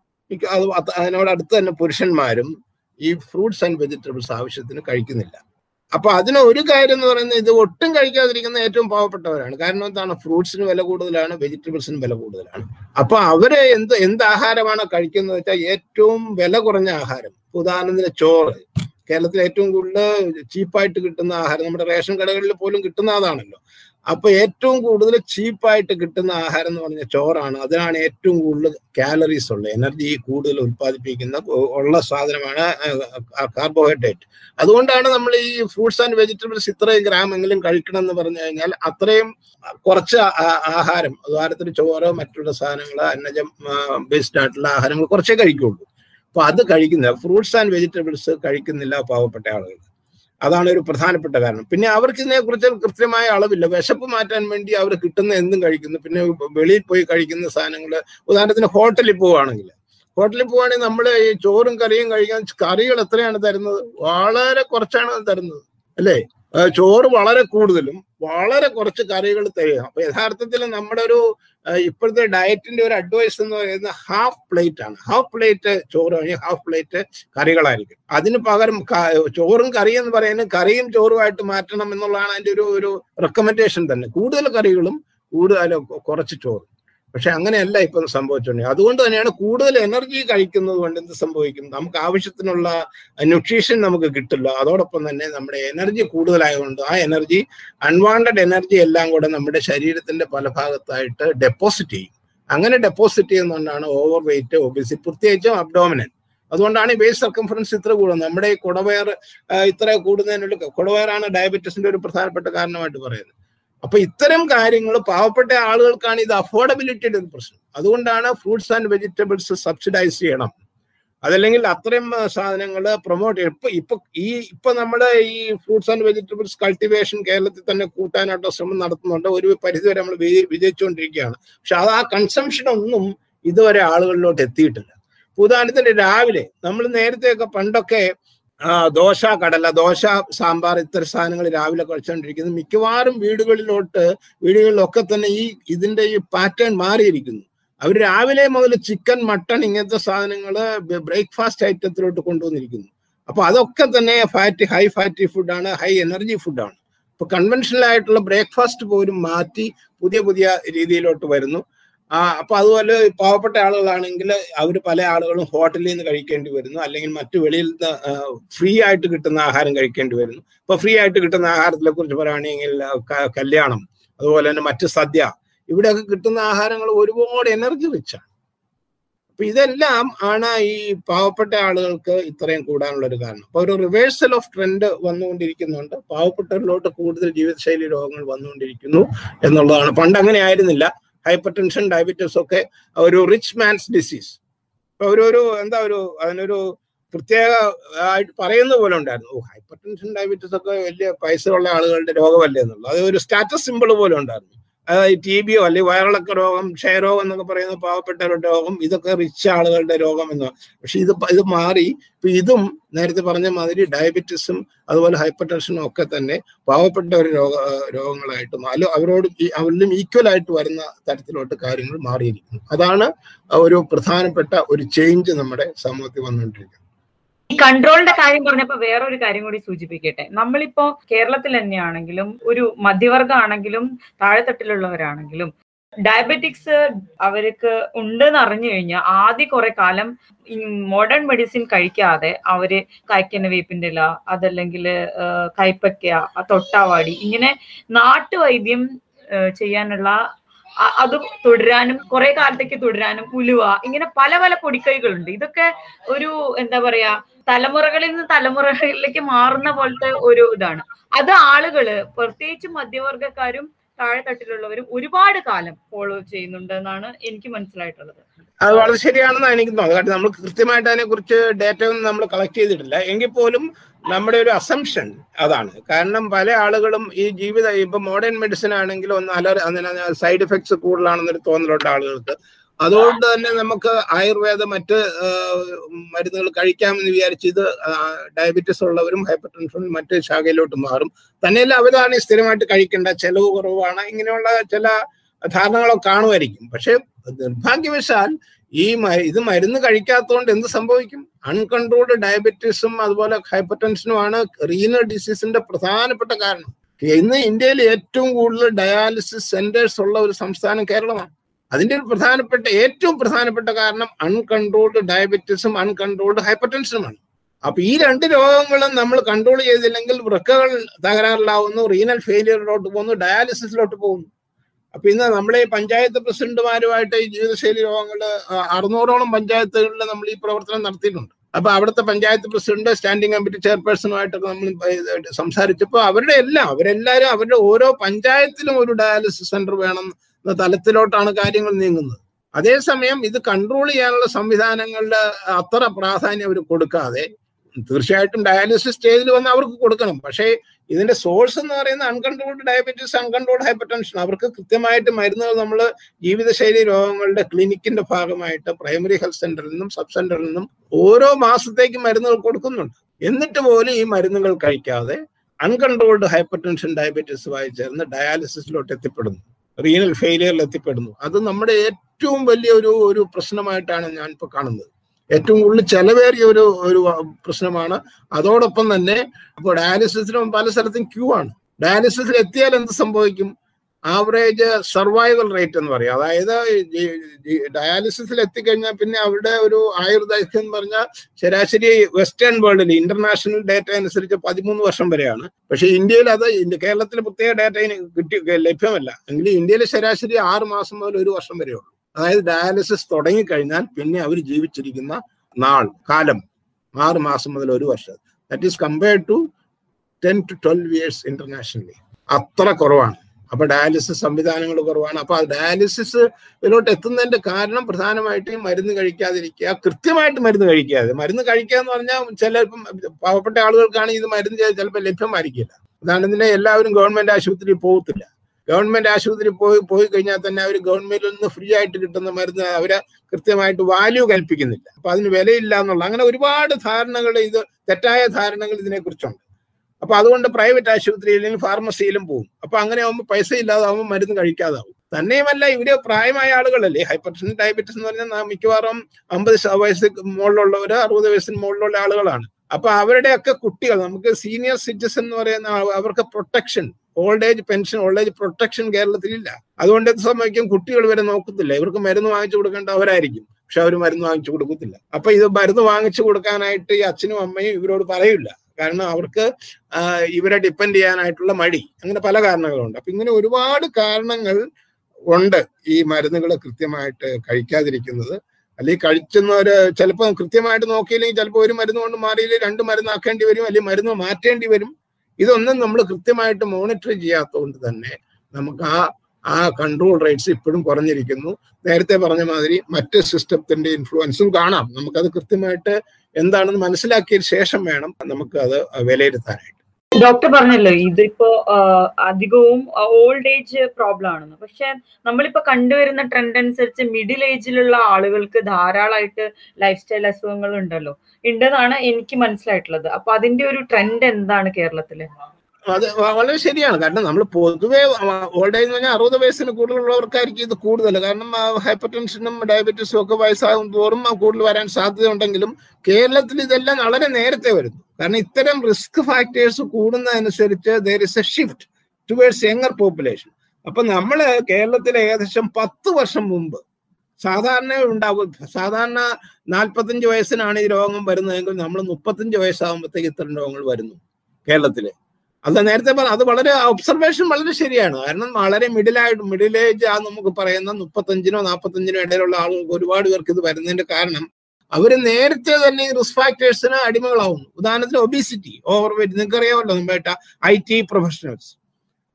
അത് അതിനോടടുത്ത് തന്നെ പുരുഷന്മാരും ഈ ഫ്രൂട്ട്സ് ആൻഡ് വെജിറ്റബിൾസ് ആവശ്യത്തിന് കഴിക്കുന്നില്ല. അപ്പൊ അതിന് ഒരു കാര്യം എന്ന് പറയുന്നത് ഇത് ഒട്ടും കഴിക്കാതിരിക്കുന്ന ഏറ്റവും പാവപ്പെട്ടവരാണ്. കാരണം എന്താണ്? ഫ്രൂട്ട്സിന് വില കൂടുതലാണ് വെജിറ്റബിൾസിന് വില കൂടുതലാണ്. അപ്പൊ അവർ എന്ത് എന്ത് ആഹാരമാണ് കഴിക്കുന്നത് വെച്ചാൽ ഏറ്റവും വില കുറഞ്ഞ ആഹാരം. ഉദാഹരണത്തിന് ചോറ്. കേരളത്തിൽ ഏറ്റവും കൂടുതൽ ചീപ്പായിട്ട് കിട്ടുന്ന ആഹാരം നമ്മുടെ റേഷൻ കടകളിൽ പോലും കിട്ടുന്ന അതാണല്ലോ. അപ്പൊ ഏറ്റവും കൂടുതൽ ചീപ്പായിട്ട് കിട്ടുന്ന ആഹാരം എന്ന് പറഞ്ഞ ചോറാണ്. അതിനാണ് ഏറ്റവും കൂടുതൽ കാലറീസ് ഉള്ളത് എനർജി കൂടുതൽ ഉത്പാദിപ്പിക്കുന്ന ഉള്ള സാധനമാണ് കാർബോഹൈഡ്രേറ്റ് അതുകൊണ്ടാണ് നമ്മൾ ഈ ഫ്രൂട്ട്സ് ആൻഡ് വെജിറ്റബിൾസ് ഇത്രയും ഗ്രാം എങ്കിലും കഴിക്കണം എന്ന് പറഞ്ഞു കഴിഞ്ഞാൽ അത്രയും കുറച്ച് ആഹാരം ഉദാഹരണത്തിന് ചോറോ മറ്റുള്ള സാധനങ്ങൾ അന്നജം ബേസ്ഡ് ആയിട്ടുള്ള ആഹാരങ്ങൾ കുറച്ചേ കഴിക്കുള്ളൂ. അപ്പൊ അത് കഴിക്കുന്നില്ല ഫ്രൂട്ട്സ് ആൻഡ് വെജിറ്റബിൾസ് കഴിക്കുന്നില്ല പാവപ്പെട്ട ആളുകൾ അതാണ് ഒരു പ്രധാനപ്പെട്ട കാരണം. പിന്നെ അവർക്ക് ഇതിനെ കുറിച്ച് കൃത്യമായ അളവില്ല. വിശപ്പ് മാറ്റാൻ വേണ്ടി അവർ കിട്ടുന്ന എന്തും കഴിക്കുന്നു. പിന്നെ വെളിയിൽ പോയി കഴിക്കുന്ന സാധനങ്ങൾ ഉദാഹരണത്തിന് ഹോട്ടലിൽ പോവുകയാണെങ്കിൽ. ഹോട്ടലിൽ പോവുകയാണെങ്കിൽ നമ്മൾ ഈ ചോറും കറിയും കഴിക്കാൻ കറികൾ എത്രയാണ് തരുന്നത്? വളരെ കുറച്ചാണ് തരുന്നത്. അല്ലേ? ചോറ് വളരെ കൂടുതലും വളരെ കുറച്ച് കറികൾ തരിക. അപ്പൊ യഥാർത്ഥത്തിൽ നമ്മുടെ ഒരു ഇപ്പോഴത്തെ ഡയറ്റിന്റെ ഒരു അഡ്വൈസ് എന്ന് പറയുന്നത് ഹാഫ് പ്ലേറ്റ് ആണ്. ഹാഫ് പ്ലേറ്റ് ചോറ് അല്ലെങ്കിൽ ഹാഫ് പ്ലേറ്റ് കറികളായിരിക്കും. അതിന് പകരം ചോറും കറിയും എന്ന് പറയുന്നത് കറിയും ചോറുമായിട്ട് മാറ്റണം എന്നുള്ളതാണ് അതിന്റെ ഒരു ഒരു റെക്കമെൻഡേഷൻ തന്നെ. കൂടുതൽ കറികളും കൂടുതൽ കുറച്ച് ചോറും. പക്ഷെ അങ്ങനെയല്ല ഇപ്പം സംഭവിച്ചുകൊണ്ട് അതുകൊണ്ട് തന്നെയാണ് കൂടുതൽ എനർജി കഴിക്കുന്നത് കൊണ്ട് എന്ത് സംഭവിക്കും? നമുക്ക് ആവശ്യത്തിനുള്ള ന്യൂട്രീഷൻ നമുക്ക് കിട്ടില്ല. അതോടൊപ്പം തന്നെ നമ്മുടെ എനർജി കൂടുതലായതുകൊണ്ട് ആ എനർജി അൺവാണ്ടഡ് എനർജി എല്ലാം കൂടെ നമ്മുടെ ശരീരത്തിന്റെ പല ഭാഗത്തായിട്ട് ഡെപ്പോസിറ്റ് ചെയ്യും. അങ്ങനെ ഡെപ്പോസിറ്റ് ചെയ്യുന്നതുകൊണ്ടാണ് ഓവർ വെയിറ്റ് ഒബിസി പ്രത്യേകിച്ചും അബ്ഡോമിനൻ അതുകൊണ്ടാണ് ഈ വേസ്റ്റ് സർക്കംഫറൻസ് ഇത്ര കൂടുന്നത്. നമ്മുടെ ഈ കുടവയർ ഇത്ര കൂടുന്നതിനുള്ള കുടവയറാണ് ഡയബറ്റീസിന്റെ ഒരു പ്രധാനപ്പെട്ട കാരണമായിട്ട് പറയുന്നത്. അപ്പൊ ഇത്തരം കാര്യങ്ങൾ പാവപ്പെട്ട ആളുകൾക്കാണ് ഇത് അഫോർഡബിലിറ്റിയുടെ ഒരു പ്രശ്നം. അതുകൊണ്ടാണ് ഫ്രൂട്ട്സ് ആൻഡ് വെജിറ്റബിൾസ് സബ്സിഡൈസ് ചെയ്യണം. അതല്ലെങ്കിൽ അത്രയും സാധനങ്ങൾ പ്രൊമോട്ട് ചെയ്യും ഇപ്പൊ ഇപ്പൊ ഈ ഇപ്പൊ നമ്മുടെ ഈ ഫ്രൂട്ട്സ് ആൻഡ് വെജിറ്റബിൾസ് കൾട്ടിവേഷൻ കേരളത്തിൽ തന്നെ കൂട്ടാനായിട്ട് ശ്രമം നടത്തുന്നുണ്ട്. ഒരു പരിധിവരെ നമ്മൾ വിജയിച്ചുകൊണ്ടിരിക്കുകയാണ്. പക്ഷെ അത് ആ കൺസംഷൻ ഒന്നും ഇതുവരെ ആളുകളിലോട്ട് എത്തിയിട്ടില്ല. ഉദാഹരണത്തിന് രാവിലെ നമ്മൾ നേരത്തെയൊക്കെ പണ്ടൊക്കെ ദോശ കടല ദോശ സാമ്പാർ ഇത്തരം സാധനങ്ങൾ രാവിലെ കഴിച്ചുകൊണ്ടിരിക്കുന്നത് മിക്കവാറും വീടുകളിലോട്ട് വീടുകളിലൊക്കെ തന്നെ ഈ ഇതിന്റെ ഈ പാറ്റേൺ മാറിയിരിക്കുന്നു. അവർ രാവിലെ മുതൽ ചിക്കൻ മട്ടൺ ഇങ്ങനത്തെ സാധനങ്ങൾ ബ്രേക്ക്ഫാസ്റ്റ് ഐറ്റത്തിലോട്ട് കൊണ്ടുവന്നിരിക്കുന്നു. അപ്പൊ അതൊക്കെ തന്നെ ഫാറ്റ് ഹൈ ഫാറ്റി ഫുഡാണ് ഹൈ എനർജി ഫുഡാണ് ഇപ്പൊ കൺവെൻഷനൽ ആയിട്ടുള്ള ബ്രേക്ക്ഫാസ്റ്റ് പോലും മാറ്റി പുതിയ പുതിയ രീതിയിലോട്ട് വരുന്നു. ആ അപ്പൊ അതുപോലെ പാവപ്പെട്ട ആളുകളാണെങ്കിൽ അവർ പല ആളുകളും ഹോട്ടലിൽ നിന്ന് കഴിക്കേണ്ടി വരുന്നു. അല്ലെങ്കിൽ മറ്റു വെളിയിൽ ഫ്രീ ആയിട്ട് കിട്ടുന്ന ആഹാരം കഴിക്കേണ്ടി വരുന്നു. ഇപ്പൊ ഫ്രീ ആയിട്ട് കിട്ടുന്ന ആഹാരത്തിനെ കുറിച്ച് പറയുകയാണെങ്കിൽ കല്യാണം അതുപോലെ തന്നെ മറ്റ് സദ്യ ഇവിടെയൊക്കെ കിട്ടുന്ന ആഹാരങ്ങൾ ഒരുപാട് എനർജി റിച്ചാണ് അപ്പൊ ഇതെല്ലാം ആണ് ഈ പാവപ്പെട്ട ആളുകൾക്ക് ഇത്രയും കൂടാനുള്ള ഒരു കാരണം. അപ്പൊ ഒരു റിവേഴ്സൽ ഓഫ് ട്രെൻഡ് വന്നുകൊണ്ടിരിക്കുന്നുണ്ട്. പാവപ്പെട്ടവരിലോട്ട് കൂടുതൽ ജീവിതശൈലി രോഗങ്ങൾ വന്നുകൊണ്ടിരിക്കുന്നു എന്നുള്ളതാണ്. പണ്ട് അങ്ങനെ ആയിരുന്നില്ല. ഹൈപ്പർ ടെൻഷൻ ഡയബറ്റീസ് ഒക്കെ ഒരു റിച്ച് മാൻസ് ഡിസീസ് ഒരു ഒരു എന്താ ഒരു അതിനൊരു പ്രത്യേക ആയിട്ട് പറയുന്ന പോലെ ഉണ്ടായിരുന്നു. ഓ ഹൈപ്പർ ടെൻഷൻ ഡയബറ്റീസ് ഒക്കെ വലിയ പൈസ ഉള്ള ആളുകളുടെ രോഗമല്ലേ എന്നുള്ളത്. അത് ഒരു സ്റ്റാറ്റസ് സിമ്പിൾ പോലെ ഉണ്ടായിരുന്നു. അതായത് ടി ബിയോ അല്ലെങ്കിൽ വയറിളക്ക രോഗം ക്ഷയരോഗം എന്നൊക്കെ പറയുന്ന പാവപ്പെട്ടവരുടെ രോഗം ഇതൊക്കെ റിച്ച് ആളുകളുടെ രോഗം എന്ന് പക്ഷെ ഇത് ഇത് മാറി. ഇപ്പൊ ഇതും നേരത്തെ പറഞ്ഞ മാതിരി ഡയബറ്റീസും അതുപോലെ ഹൈപ്പർ ടെൻഷനും ഒക്കെ തന്നെ പാവപ്പെട്ട ഒരു രോഗ രോഗങ്ങളായിട്ടും അല്ല അവരോട് അവരിലും ഈക്വൽ ആയിട്ട് വരുന്ന തരത്തിലോട്ട് കാര്യങ്ങൾ മാറിയിരിക്കുന്നു. അതാണ് ഒരു പ്രധാനപ്പെട്ട ഒരു ചേഞ്ച് നമ്മുടെ സമൂഹത്തിൽ വന്നുകൊണ്ടിരിക്കുന്നത്. ഈ കൺട്രോളിന്റെ കാര്യം പറഞ്ഞപ്പോ വേറൊരു കാര്യം കൂടി സൂചിപ്പിക്കട്ടെ. നമ്മളിപ്പോ കേരളത്തിൽ തന്നെയാണെങ്കിലും ഒരു മധ്യവർഗം ആണെങ്കിലും താഴെത്തട്ടിലുള്ളവരാണെങ്കിലും ഡയബറ്റിക്സ് അവർക്ക് ഉണ്ടെന്ന് അറിഞ്ഞു കഴിഞ്ഞാൽ ആദ്യ കുറെ കാലം ഈ മോഡേൺ മെഡിസിൻ കഴിക്കാതെ അവർ കായ്ക്കുന്ന വേപ്പിന്റെ ഇല അതല്ലെങ്കിൽ കൈപ്പക്ക തൊട്ടാവാടി ഇങ്ങനെ നാട്ടുവൈദ്യം ചെയ്യാനുള്ള അത് തുടരാനും കുറെ കാലത്തേക്ക് തുടരാനും ഉലുവ ഇങ്ങനെ പല പല പൊടിക്കൈകളുണ്ട്. ഇതൊക്കെ ഒരു എന്താ പറയാ തലമുറകളിൽ നിന്ന് തലമുറകളിലേക്ക് മാറുന്ന പോലത്തെ ഒരു ഇതാണ്. അത് ആളുകൾ പ്രത്യേകിച്ച് മധ്യവർഗക്കാരും താഴെത്തട്ടിലുള്ളവരും ഒരുപാട് കാലം ഫോളോ ചെയ്യുന്നുണ്ട് എന്നാണ് എനിക്ക് മനസ്സിലായിട്ടുള്ളത്. അത് വളരെ ശരിയാണെന്നാണ് എനിക്ക് തോന്നുന്നത്. കാരണം നമ്മൾ കൃത്യമായിട്ട് അതിനെ കുറിച്ച് ഡേറ്റ ഒന്നും നമ്മൾ കളക്ട് ചെയ്തിട്ടില്ല. എങ്കിൽ പോലും നമ്മുടെ ഒരു അസംഷൻ അതാണ്. കാരണം പല ആളുകളും ഈ ജീവിത ഇപ്പൊ മോഡേൺ മെഡിസിൻ ആണെങ്കിലും ഒന്ന് അലർ സൈഡ് എഫക്ട്സ് കൂടുതലാണെന്നൊരു തോന്നലുണ്ട് ആളുകൾക്ക്. അതുകൊണ്ട് തന്നെ നമുക്ക് ആയുർവേദ മറ്റ് മരുന്നുകൾ കഴിക്കാമെന്ന് വിചാരിച്ച് ഇത് ഡയബറ്റീസ് ഉള്ളവരും ഹൈപ്പർ ടെൻഷനും മറ്റ് ശാഖയിലോട്ട് മാറും. തന്നെയല്ല അവരാണ് സ്ഥിരമായിട്ട് കഴിക്കേണ്ട ചെലവ് കുറവാണ് ഇങ്ങനെയുള്ള ചില ധാരണകളൊക്കെ കാണുമായിരിക്കും. പക്ഷെ നിർഭാഗ്യവശാൽ ഈ ഇത് മരുന്ന് കഴിക്കാത്തതുകൊണ്ട് എന്ത് സംഭവിക്കും? അൺകൺട്രോൾഡ് ഡയബറ്റീസും അതുപോലെ ഹൈപ്പർ ടെൻഷനുമാണ് റീനൽ ഡിസീസിന്റെ പ്രധാനപ്പെട്ട കാരണം. ഇന്ന് ഇന്ത്യയിൽ ഏറ്റവും കൂടുതൽ ഡയാലിസിസ് സെന്റേഴ്സ് ഉള്ള ഒരു സംസ്ഥാനം കേരളമാണ്. അതിന്റെ ഒരു പ്രധാനപ്പെട്ട ഏറ്റവും പ്രധാനപ്പെട്ട കാരണം അൺകൺട്രോൾഡ് ഡയബറ്റീസും അൺകൺട്രോൾഡ് ഹൈപ്പർ ടെൻഷനുമാണ് അപ്പൊ ഈ രണ്ട് രോഗങ്ങളും നമ്മൾ കൺട്രോൾ ചെയ്തില്ലെങ്കിൽ വൃക്കകൾ തകരാറിലാവുന്നു റീനൽ ഫെയിലിയറിലോട്ട് പോകുന്നു ഡയാലിസിസിലോട്ട് പോകുന്നു. അപ്പൊ ഇന്ന് നമ്മളെ പഞ്ചായത്ത് പ്രസിഡന്റുമാരുമായിട്ട് ഈ ജീവിതശൈലി രോഗങ്ങൾ അറുന്നൂറോളം പഞ്ചായത്തുകളിൽ നമ്മൾ ഈ പ്രവർത്തനം നടത്തിയിട്ടുണ്ട്. അപ്പൊ അവിടുത്തെ പഞ്ചായത്ത് പ്രസിഡന്റ് സ്റ്റാൻഡിംഗ് കമ്മിറ്റി ചെയർപേഴ്സണുമായിട്ടൊക്കെ നമ്മൾ സംസാരിച്ചപ്പോൾ അവരുടെ എല്ലാം അവരെല്ലാവരും അവരുടെ ഓരോ പഞ്ചായത്തിലും ഒരു ഡയാലിസിസ് സെന്റർ വേണം തലത്തിലോട്ടാണ് കാര്യങ്ങൾ നീങ്ങുന്നത്. അതേസമയം ഇത് കൺട്രോൾ ചെയ്യാനുള്ള സംവിധാനങ്ങളുടെ അത്ര പ്രാധാന്യം അവർ കൊടുക്കാതെ തീർച്ചയായിട്ടും ഡയാലിസിസ് സ്റ്റേജിൽ വന്ന് അവർക്ക് കൊടുക്കണം. പക്ഷേ ഇതിന്റെ സോഴ്സ് എന്ന് പറയുന്നത് uncontrolled diabetes uncontrolled hypertension അവർക്ക് കൃത്യമായിട്ട് മരുന്നുകൾ നമ്മൾ ജീവിതശൈലി രോഗങ്ങളുടെ ക്ലിനിക്കിന്റെ ഭാഗമായിട്ട് പ്രൈമറി ഹെൽത്ത് സെന്ററിൽ നിന്നും സബ് സെന്ററിൽ നിന്നും ഓരോ മാസത്തേക്ക് മരുന്നുകൾ കൊടുക്കുന്നുണ്ട്. എന്നിട്ട് പോലും ഈ മരുന്നുകൾ കഴിക്കാതെ അൺകൺട്രോൾഡ് ഹൈപ്പർ ടെൻഷൻ ഡയബറ്റീസുമായി ചേർന്ന് ഡയാലിസിസിലോട്ട് എത്തിപ്പെടുന്നു. റീനൽ ഫെയിലിയറിൽ എത്തിപ്പെടുന്നു. അത് നമ്മുടെ ഏറ്റവും വലിയ ഒരു ഒരു പ്രശ്നമായിട്ടാണ് ഞാൻ ഇപ്പോൾ കാണുന്നത്. ഏറ്റവും കൂടുതൽ ചെലവേറിയ ഒരു ഒരു പ്രശ്നമാണ്. അതോടൊപ്പം തന്നെ ഇപ്പോൾ ഡയാലിസിസിനും പല സ്ഥലത്തും ക്യൂ ആണ്. ഡയാലിസിസിൽ എത്തിയാൽ എന്ത് സംഭവിക്കും? ആവറേജ് സർവൈവൽ റേറ്റ് എന്ന് പറയും. അതായത് ഡയാലിസിസിൽ എത്തിക്കഴിഞ്ഞാൽ പിന്നെ അവിടെ ഒരു ആയുർദൈർഘ്യം എന്ന് പറഞ്ഞാൽ ശരാശരി വെസ്റ്റേൺ വേൾഡിൽ ഇന്റർനാഷണൽ ഡേറ്റ അനുസരിച്ച് പതിമൂന്ന് വർഷം വരെയാണ്. പക്ഷെ ഇന്ത്യയിൽ അത് കേരളത്തിൽ പ്രത്യേക ഡേറ്റ കിട്ടി ലഭ്യമല്ല. എങ്കിലും ഇന്ത്യയിൽ ശരാശരി ആറ് മാസം മുതൽ ഒരു വർഷം വരെയുള്ളൂ അതായത് ഡയാലിസിസ് തുടങ്ങിക്കഴിഞ്ഞാൽ പിന്നെ അവർ ജീവിച്ചിരിക്കുന്ന നാൾ കാലം ആറ് മാസം മുതൽ ഒരു വർഷം. That is compared to ten to twelve years internationally അത്ര കുറവാണ്. അപ്പൊ ഡയാലിസിസ് സംവിധാനങ്ങൾ കുറവാണ്. അപ്പൊ ആ ഡയാലിസിസ് ഇതിലോട്ട് എത്തുന്നതിന്റെ കാരണം പ്രധാനമായിട്ടും മരുന്ന് കഴിക്കാതിരിക്കുക കൃത്യമായിട്ട് മരുന്ന് കഴിക്കാതെ. മരുന്ന് കഴിക്കുക എന്ന് പറഞ്ഞാൽ ചിലപ്പം പാവപ്പെട്ട ആളുകൾക്കാണ് ഇത് മരുന്ന് ചിലപ്പോൾ ലഭ്യമായിരിക്കില്ല. ഉദാഹരണത്തിന് എല്ലാവരും ഗവൺമെന്റ് ആശുപത്രിയിൽ പോകത്തില്ല. ഗവൺമെന്റ് ആശുപത്രി പോയി പോയി കഴിഞ്ഞാൽ തന്നെ അവർ ഗവൺമെന്റിൽ നിന്ന് ഫ്രീ ആയിട്ട് കിട്ടുന്ന മരുന്ന് അവരെ കൃത്യമായിട്ട് വാല്യൂ കൽപ്പിക്കുന്നില്ല. അപ്പൊ അതിന് വിലയില്ല എന്നുള്ള അങ്ങനെ ഒരുപാട് ധാരണകൾ ഇത് തെറ്റായ ധാരണകൾ ഇതിനെക്കുറിച്ചുണ്ട്. അപ്പൊ അതുകൊണ്ട് പ്രൈവറ്റ് ആശുപത്രിയിലും ഫാർമസിയിലും പോകും. അപ്പൊ അങ്ങനെ ആവുമ്പോൾ പൈസ ഇല്ലാതാവുമ്പോൾ മരുന്ന് കഴിക്കാതാവും. തന്നെയുമല്ല ഇവർ പ്രായമായ ആളുകളല്ലേ? ഹൈപ്പർ ടെൻഷൻ ഡയബറ്റീസ് എന്ന് പറഞ്ഞാൽ മിക്കവാറും അമ്പത് വയസ്സ് മുകളിലുള്ളവർ അറുപത് വയസ്സിന് മുകളിലുള്ള ആളുകളാണ്. അപ്പൊ അവരുടെയൊക്കെ കുട്ടികൾ നമുക്ക് സീനിയർ സിറ്റിസൺ എന്ന് പറയുന്ന അവർക്ക് protection old age pension old age protection കേരളത്തിലില്ല അതുകൊണ്ട് എന്ത് സംഭവിക്കും? കുട്ടികൾ വരെ നോക്കത്തില്ല. ഇവർക്ക് മരുന്ന് വാങ്ങിച്ചു കൊടുക്കേണ്ട അവരായിരിക്കും പക്ഷെ അവർ മരുന്ന് വാങ്ങിച്ചു കൊടുക്കത്തില്ല. അപ്പൊ ഇത് മരുന്ന് വാങ്ങിച്ചു കൊടുക്കാനായിട്ട് ഈ അച്ഛനും അമ്മയും ഇവരോട് പറയില്ല. കാരണം അവർക്ക് ഇവരെ ഡിപ്പെൻഡ് ചെയ്യാനായിട്ടുള്ള മടി. അങ്ങനെ പല കാരണങ്ങളുണ്ട്. അപ്പൊ ഇങ്ങനെ ഒരുപാട് കാരണങ്ങൾ ഉണ്ട് ഈ മരുന്നുകൾ കൃത്യമായിട്ട് കഴിക്കാതിരിക്കുന്നത്. അല്ലെങ്കിൽ കഴിക്കുന്നവര് ചിലപ്പോൾ കൃത്യമായിട്ട് നോക്കിയില്ലെങ്കിൽ ചിലപ്പോൾ ഒരു മരുന്ന് കൊണ്ട് മാറിയില്ലെങ്കിൽ രണ്ട് മരുന്നാക്കേണ്ടി വരും അല്ലെങ്കിൽ മരുന്ന് മാറ്റേണ്ടി വരും. ഇതൊന്നും നമ്മൾ കൃത്യമായിട്ട് മോണിറ്റർ ചെയ്യാത്തതുകൊണ്ട് തന്നെ നമുക്ക് ആ ആ കൺട്രോൾ റേറ്റ്സ് ഇപ്പോഴും കുറഞ്ഞിരിക്കുന്നു. നേരത്തെ പറഞ്ഞ മാതിരി മറ്റ് സിസ്റ്റത്തിന്റെ ഇൻഫ്ലുവൻസും കാണാം. നമുക്കത് കൃത്യമായിട്ട് എന്താണെന്ന് മനസ്സിലാക്കിയ ശേഷം വേണം നമുക്ക് അത് വിലയിരുത്താനായിട്ട്. ഡോക്ടർ പറഞ്ഞല്ലോ ഇതിപ്പോ അധികവും ഓൾഡ് ഏജ് പ്രോബ്ലം ആണെന്ന്. പക്ഷെ നമ്മളിപ്പോ കണ്ടുവരുന്ന ട്രെൻഡ് അനുസരിച്ച് മിഡിൽ ഏജിലുള്ള ആളുകൾക്ക് ധാരാളമായിട്ട് ലൈഫ് സ്റ്റൈൽ അസുഖങ്ങൾ ഉണ്ടല്ലോ ഉണ്ടെന്നാണ് എനിക്ക് മനസ്സിലായിട്ടുള്ളത്. അപ്പൊ അതിന്റെ ഒരു ട്രെൻഡ് എന്താണ് കേരളത്തിൽ? അത് വളരെ ശരിയാണ്. കാരണം നമ്മൾ പൊതുവേ ഓൾഡ് ഏജ് എന്ന് പറഞ്ഞാൽ അറുപത് വയസ്സിന് കൂടുതലുള്ളവർക്കായിരിക്കും ഇത് കൂടുതൽ. കാരണം ഹൈപ്പർ ടെൻഷനും ഡയബറ്റീസും ഒക്കെ വയസ്സാകും തോറും കൂടുതൽ വരാൻ സാധ്യതയുണ്ടെങ്കിലും കേരളത്തിൽ ഇതെല്ലാം വളരെ നേരത്തെ വരുന്നു. കാരണം ഇത്തരം risk factors കൂടുന്നതനുസരിച്ച് there is a shift towards younger population അപ്പൊ നമ്മൾ കേരളത്തിൽ ഏകദേശം പത്ത് വർഷം മുമ്പ് സാധാരണ ഉണ്ടാവും സാധാരണ നാൽപ്പത്തഞ്ച് വയസ്സിനാണ് ഈ രോഗം വരുന്നതെങ്കിൽ നമ്മൾ മുപ്പത്തഞ്ച് വയസ്സാകുമ്പോഴത്തേക്ക് ഇത്തരം രോഗങ്ങൾ വരുന്നു കേരളത്തിൽ. അത് നേരത്തെ പറഞ്ഞ അത് വളരെ ഒബ്സർവേഷൻ വളരെ ശരിയാണ്. കാരണം വളരെ മിഡിൽ മിഡിലായിട്ട് മിഡിൽ ഏജ് ആ നമുക്ക് പറയുന്ന മുപ്പത്തഞ്ചിനോ നാൽപ്പത്തഞ്ചിനോ ഇടയിലുള്ള ആളുകൾക്ക് ഒരുപാട് പേർക്ക് ഇത് വരുന്നതിന്റെ കാരണം അവർ നേരത്തെ തന്നെ ഈ റിസ്ക് ഫാക്ടേഴ്സിന് അടിമകളാവുന്നു. ഉദാഹരണത്തിന് ഒബീസിറ്റി ഓവർ വെയിറ്റ് നിങ്ങൾക്ക് അറിയാമല്ലോ മുമ്പേട്ട ഐ ടി പ്രൊഫഷണൽസ്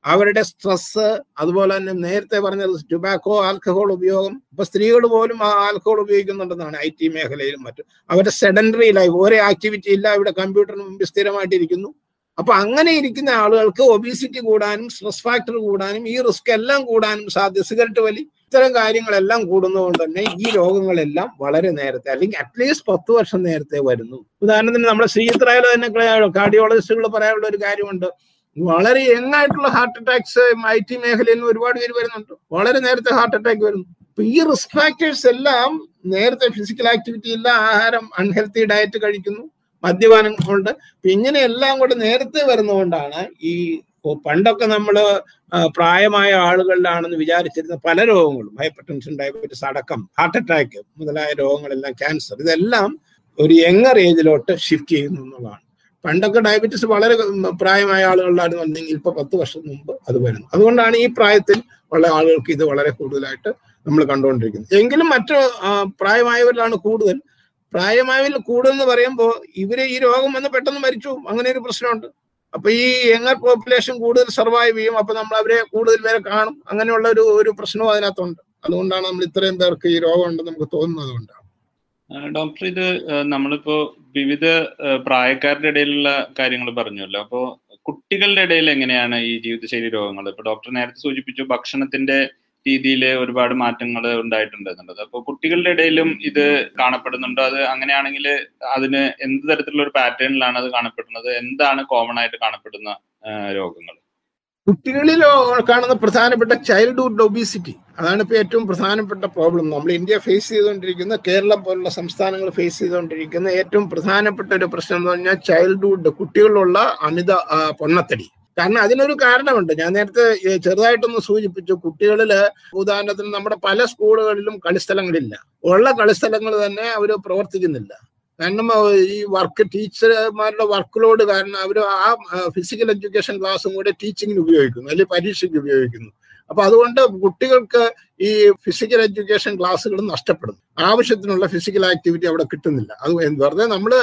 അവരുടെ സ്ട്രെസ് അതുപോലെ തന്നെ നേരത്തെ പറഞ്ഞ ടുബാക്കോ ആൽക്കഹോൾ ഉപയോഗം ഇപ്പൊ സ്ത്രീകൾ പോലും ആൽക്കഹോൾ ഉപയോഗിക്കുന്നുണ്ടെന്നാണ് ഐ ടി മേഖലയിലും മറ്റും. അവരുടെ സെഡൻഡറി ലൈഫ് ഒരേ ആക്ടിവിറ്റി ഇല്ല ഇവിടെ കമ്പ്യൂട്ടറിന് മുമ്പിൽ സ്ഥിരമായിട്ടിരിക്കുന്നു. അപ്പൊ അങ്ങനെ ഇരിക്കുന്ന ആളുകൾക്ക് ഒബീസിറ്റി കൂടാനും സ്ട്രെസ് ഫാക്ടർ കൂടാനും ഈ റിസ്ക് എല്ലാം കൂടാനും സാധ്യത. സിഗരറ്റ് വലി ഇത്തരം കാര്യങ്ങളെല്ലാം കൂടുന്നതുകൊണ്ട് തന്നെ ഈ രോഗങ്ങളെല്ലാം വളരെ നേരത്തെ അല്ലെങ്കിൽ അറ്റ്ലീസ്റ്റ് പത്ത് വർഷം നേരത്തെ വരുന്നു. ഉദാഹരണത്തിന് നമ്മുടെ ശ്രീത്രയിലെ തന്നെ കാർഡിയോളജിസ്റ്റുകൾ പറയാനുള്ള ഒരു കാര്യമുണ്ട്. വളരെ യങ് ആയിട്ടുള്ള ഹാർട്ട് അറ്റാക്സ് ഐ ടി മേഖലയിൽ നിന്ന് ഒരുപാട് പേര് വരുന്നുണ്ട്. വളരെ നേരത്തെ ഹാർട്ട് അറ്റാക്ക് വരുന്നു. അപ്പൊ ഈ റിസ്ക് ഫാക്ടേഴ്സ് എല്ലാം നേരത്തെ ഫിസിക്കൽ ആക്ടിവിറ്റി ഇല്ല ആഹാരം അൺഹെൽത്തി ഡയറ്റ് കഴിക്കുന്നു. മദ്യപാനം കൊണ്ട് ഇങ്ങനെ എല്ലാം കൂടെ നേരത്തെ വരുന്നതുകൊണ്ടാണ് ഈ പണ്ടൊക്കെ നമ്മൾ പ്രായമായ ആളുകളിലാണെന്ന് വിചാരിച്ചിരുന്ന പല രോഗങ്ങളും ഹൈപ്പർ ടെൻഷൻ ഡയബറ്റീസ് അടക്കം ഹാർട്ട് അറ്റാക്ക് മുതലായ രോഗങ്ങളെല്ലാം ക്യാൻസർ ഇതെല്ലാം ഒരു യങ്ങർ ഏജിലോട്ട് ഷിഫ്റ്റ് ചെയ്യുന്നു എന്നുള്ളതാണ്. പണ്ടൊക്കെ ഡയബറ്റിസ് വളരെ പ്രായമായ ആളുകളിലാണ് വന്നെങ്കിൽ ഇപ്പൊ പത്ത് വർഷം മുമ്പ് അത് വരുന്നു. അതുകൊണ്ടാണ് ഈ പ്രായത്തിൽ ഉള്ള ആളുകൾക്ക് ഇത് വളരെ കൂടുതലായിട്ട് നമ്മൾ കണ്ടുകൊണ്ടിരിക്കുന്നത്. എങ്കിലും മറ്റു പ്രായമായവരിലാണ് കൂടുതൽ പ്രായമായവരിൽ കൂടുതലെന്ന് പറയുമ്പോൾ ഇവർ ഈ രോഗം വന്ന് പെട്ടെന്ന് മരിച്ചു. അങ്ങനെ ഒരു പ്രശ്നമുണ്ട്. അപ്പൊ ഈ യങ്ങർ പോപ്പുലേഷൻ കൂടുതൽ സർവൈവ് ചെയ്യും. അപ്പൊ നമ്മൾ അവരെ കൂടുതൽ പേരെ കാണും. അങ്ങനെയുള്ള ഒരു ഒരു പ്രശ്നവും അതിനകത്തുണ്ട്. അതുകൊണ്ടാണ് നമ്മൾ ഇത്രയും പേർക്ക് ഈ രോഗം ഉണ്ടെന്ന് നമുക്ക് തോന്നുന്നത് കൊണ്ടാണ്. ഡോക്ടർ ഇത് നമ്മളിപ്പോ വിവിധ പ്രായക്കാരുടെ ഇടയിലുള്ള കാര്യങ്ങൾ പറഞ്ഞല്ലോ. അപ്പോ കുട്ടികളുടെ ഇടയിൽ എങ്ങനെയാണ് ഈ ജീവിതശൈലി രോഗങ്ങൾ? ഇപ്പൊ ഡോക്ടർ നേരത്തെ സൂചിപ്പിച്ചു ഭക്ഷണത്തിന്റെ രീതിയിൽ ഒരുപാട് മാറ്റങ്ങൾ ഉണ്ടായിട്ടുണ്ട് എന്നുള്ളത്. അപ്പോൾ കുട്ടികളുടെ ഇടയിലും ഇത് കാണപ്പെടുന്നുണ്ട്. അത് അങ്ങനെയാണെങ്കിൽ അതിന് എന്ത് തരത്തിലുള്ള ഒരു പാറ്റേണിലാണ് അത് കാണപ്പെടുന്നത്? എന്താണ് കോമൺ ആയിട്ട് കാണപ്പെടുന്ന രോഗങ്ങൾ കുട്ടികളിൽ കാണുന്ന പ്രധാനപ്പെട്ട ചൈൽഡ്ഹുഡ് ഒബീസിറ്റി അതാണ് ഇപ്പോൾ ഏറ്റവും പ്രധാനപ്പെട്ട പ്രോബ്ലം നമ്മൾ ഇന്ത്യ ഫേസ് ചെയ്തുകൊണ്ടിരിക്കുന്ന കേരളം പോലുള്ള സംസ്ഥാനങ്ങൾ ഫേസ് ചെയ്തുകൊണ്ടിരിക്കുന്ന ഏറ്റവും പ്രധാനപ്പെട്ട ഒരു പ്രശ്നം എന്ന് പറഞ്ഞാൽ ചൈൽഡ്ഹുഡ് കുട്ടികളുള്ള അമിത പൊണ്ണത്തടി. കാരണം അതിനൊരു കാരണമുണ്ട്. ഞാൻ നേരത്തെ ചെറുതായിട്ടൊന്ന് സൂചിപ്പിച്ചു. കുട്ടികളിൽ ഉദാഹരണത്തിന് നമ്മുടെ പല സ്കൂളുകളിലും കളിസ്ഥലങ്ങളില്ല. ഉള്ള കളിസ്ഥലങ്ങൾ തന്നെ അവർ പ്രവർത്തിക്കുന്നില്ല. കാരണം ഈ വർക്ക് ടീച്ചർമാരുടെ വർക്ക് ലോഡ് കാരണം അവർ ആ ഫിസിക്കൽ എഡ്യൂക്കേഷൻ ക്ലാസ്സും കൂടെ ടീച്ചിങ്ങിന് ഉപയോഗിക്കുന്നു. അല്ലെങ്കിൽ പരീക്ഷയ്ക്ക് ഉപയോഗിക്കുന്നു. അപ്പൊ അതുകൊണ്ട് കുട്ടികൾക്ക് ഈ ഫിസിക്കൽ എഡ്യൂക്കേഷൻ ക്ലാസ്സുകൾ നഷ്ടപ്പെടുന്നു. ആവശ്യത്തിനുള്ള ഫിസിക്കൽ ആക്ടിവിറ്റി അവിടെ കിട്ടുന്നില്ല. അത് വെറുതെ നമ്മൾ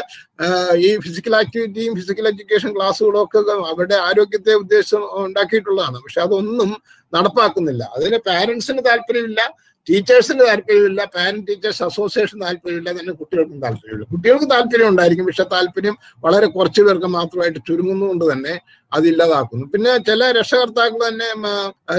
ഈ ഫിസിക്കൽ ആക്ടിവിറ്റിയും ഫിസിക്കൽ എഡ്യൂക്കേഷൻ ക്ലാസ്സുകളും ഒക്കെ അവരുടെ ആരോഗ്യത്തെ ഉദ്ദേശം ഉണ്ടാക്കിയിട്ടുള്ളതാണ്. പക്ഷെ അതൊന്നും നടപ്പാക്കുന്നില്ല. അതിന് പാരന്റ്സിന് താല്പര്യമില്ല. ടീച്ചേഴ്സിന് താല്പര്യമില്ല പാരന്റ് ടീച്ചേഴ്സ് അസോസിയേഷൻ താല്പര്യമില്ല തന്നെ കുട്ടികൾക്കും താല്പര്യമില്ല. കുട്ടികൾക്ക് താല്പര്യം ഉണ്ടായിരിക്കും പക്ഷെ താല്പര്യം വളരെ കുറച്ച് പേർക്ക് മാത്രമായിട്ട് ചുരുങ്ങുന്നതുകൊണ്ട് തന്നെ അതില്ലാതാക്കുന്നു പിന്നെ ചില രക്ഷകർത്താക്കൾ തന്നെ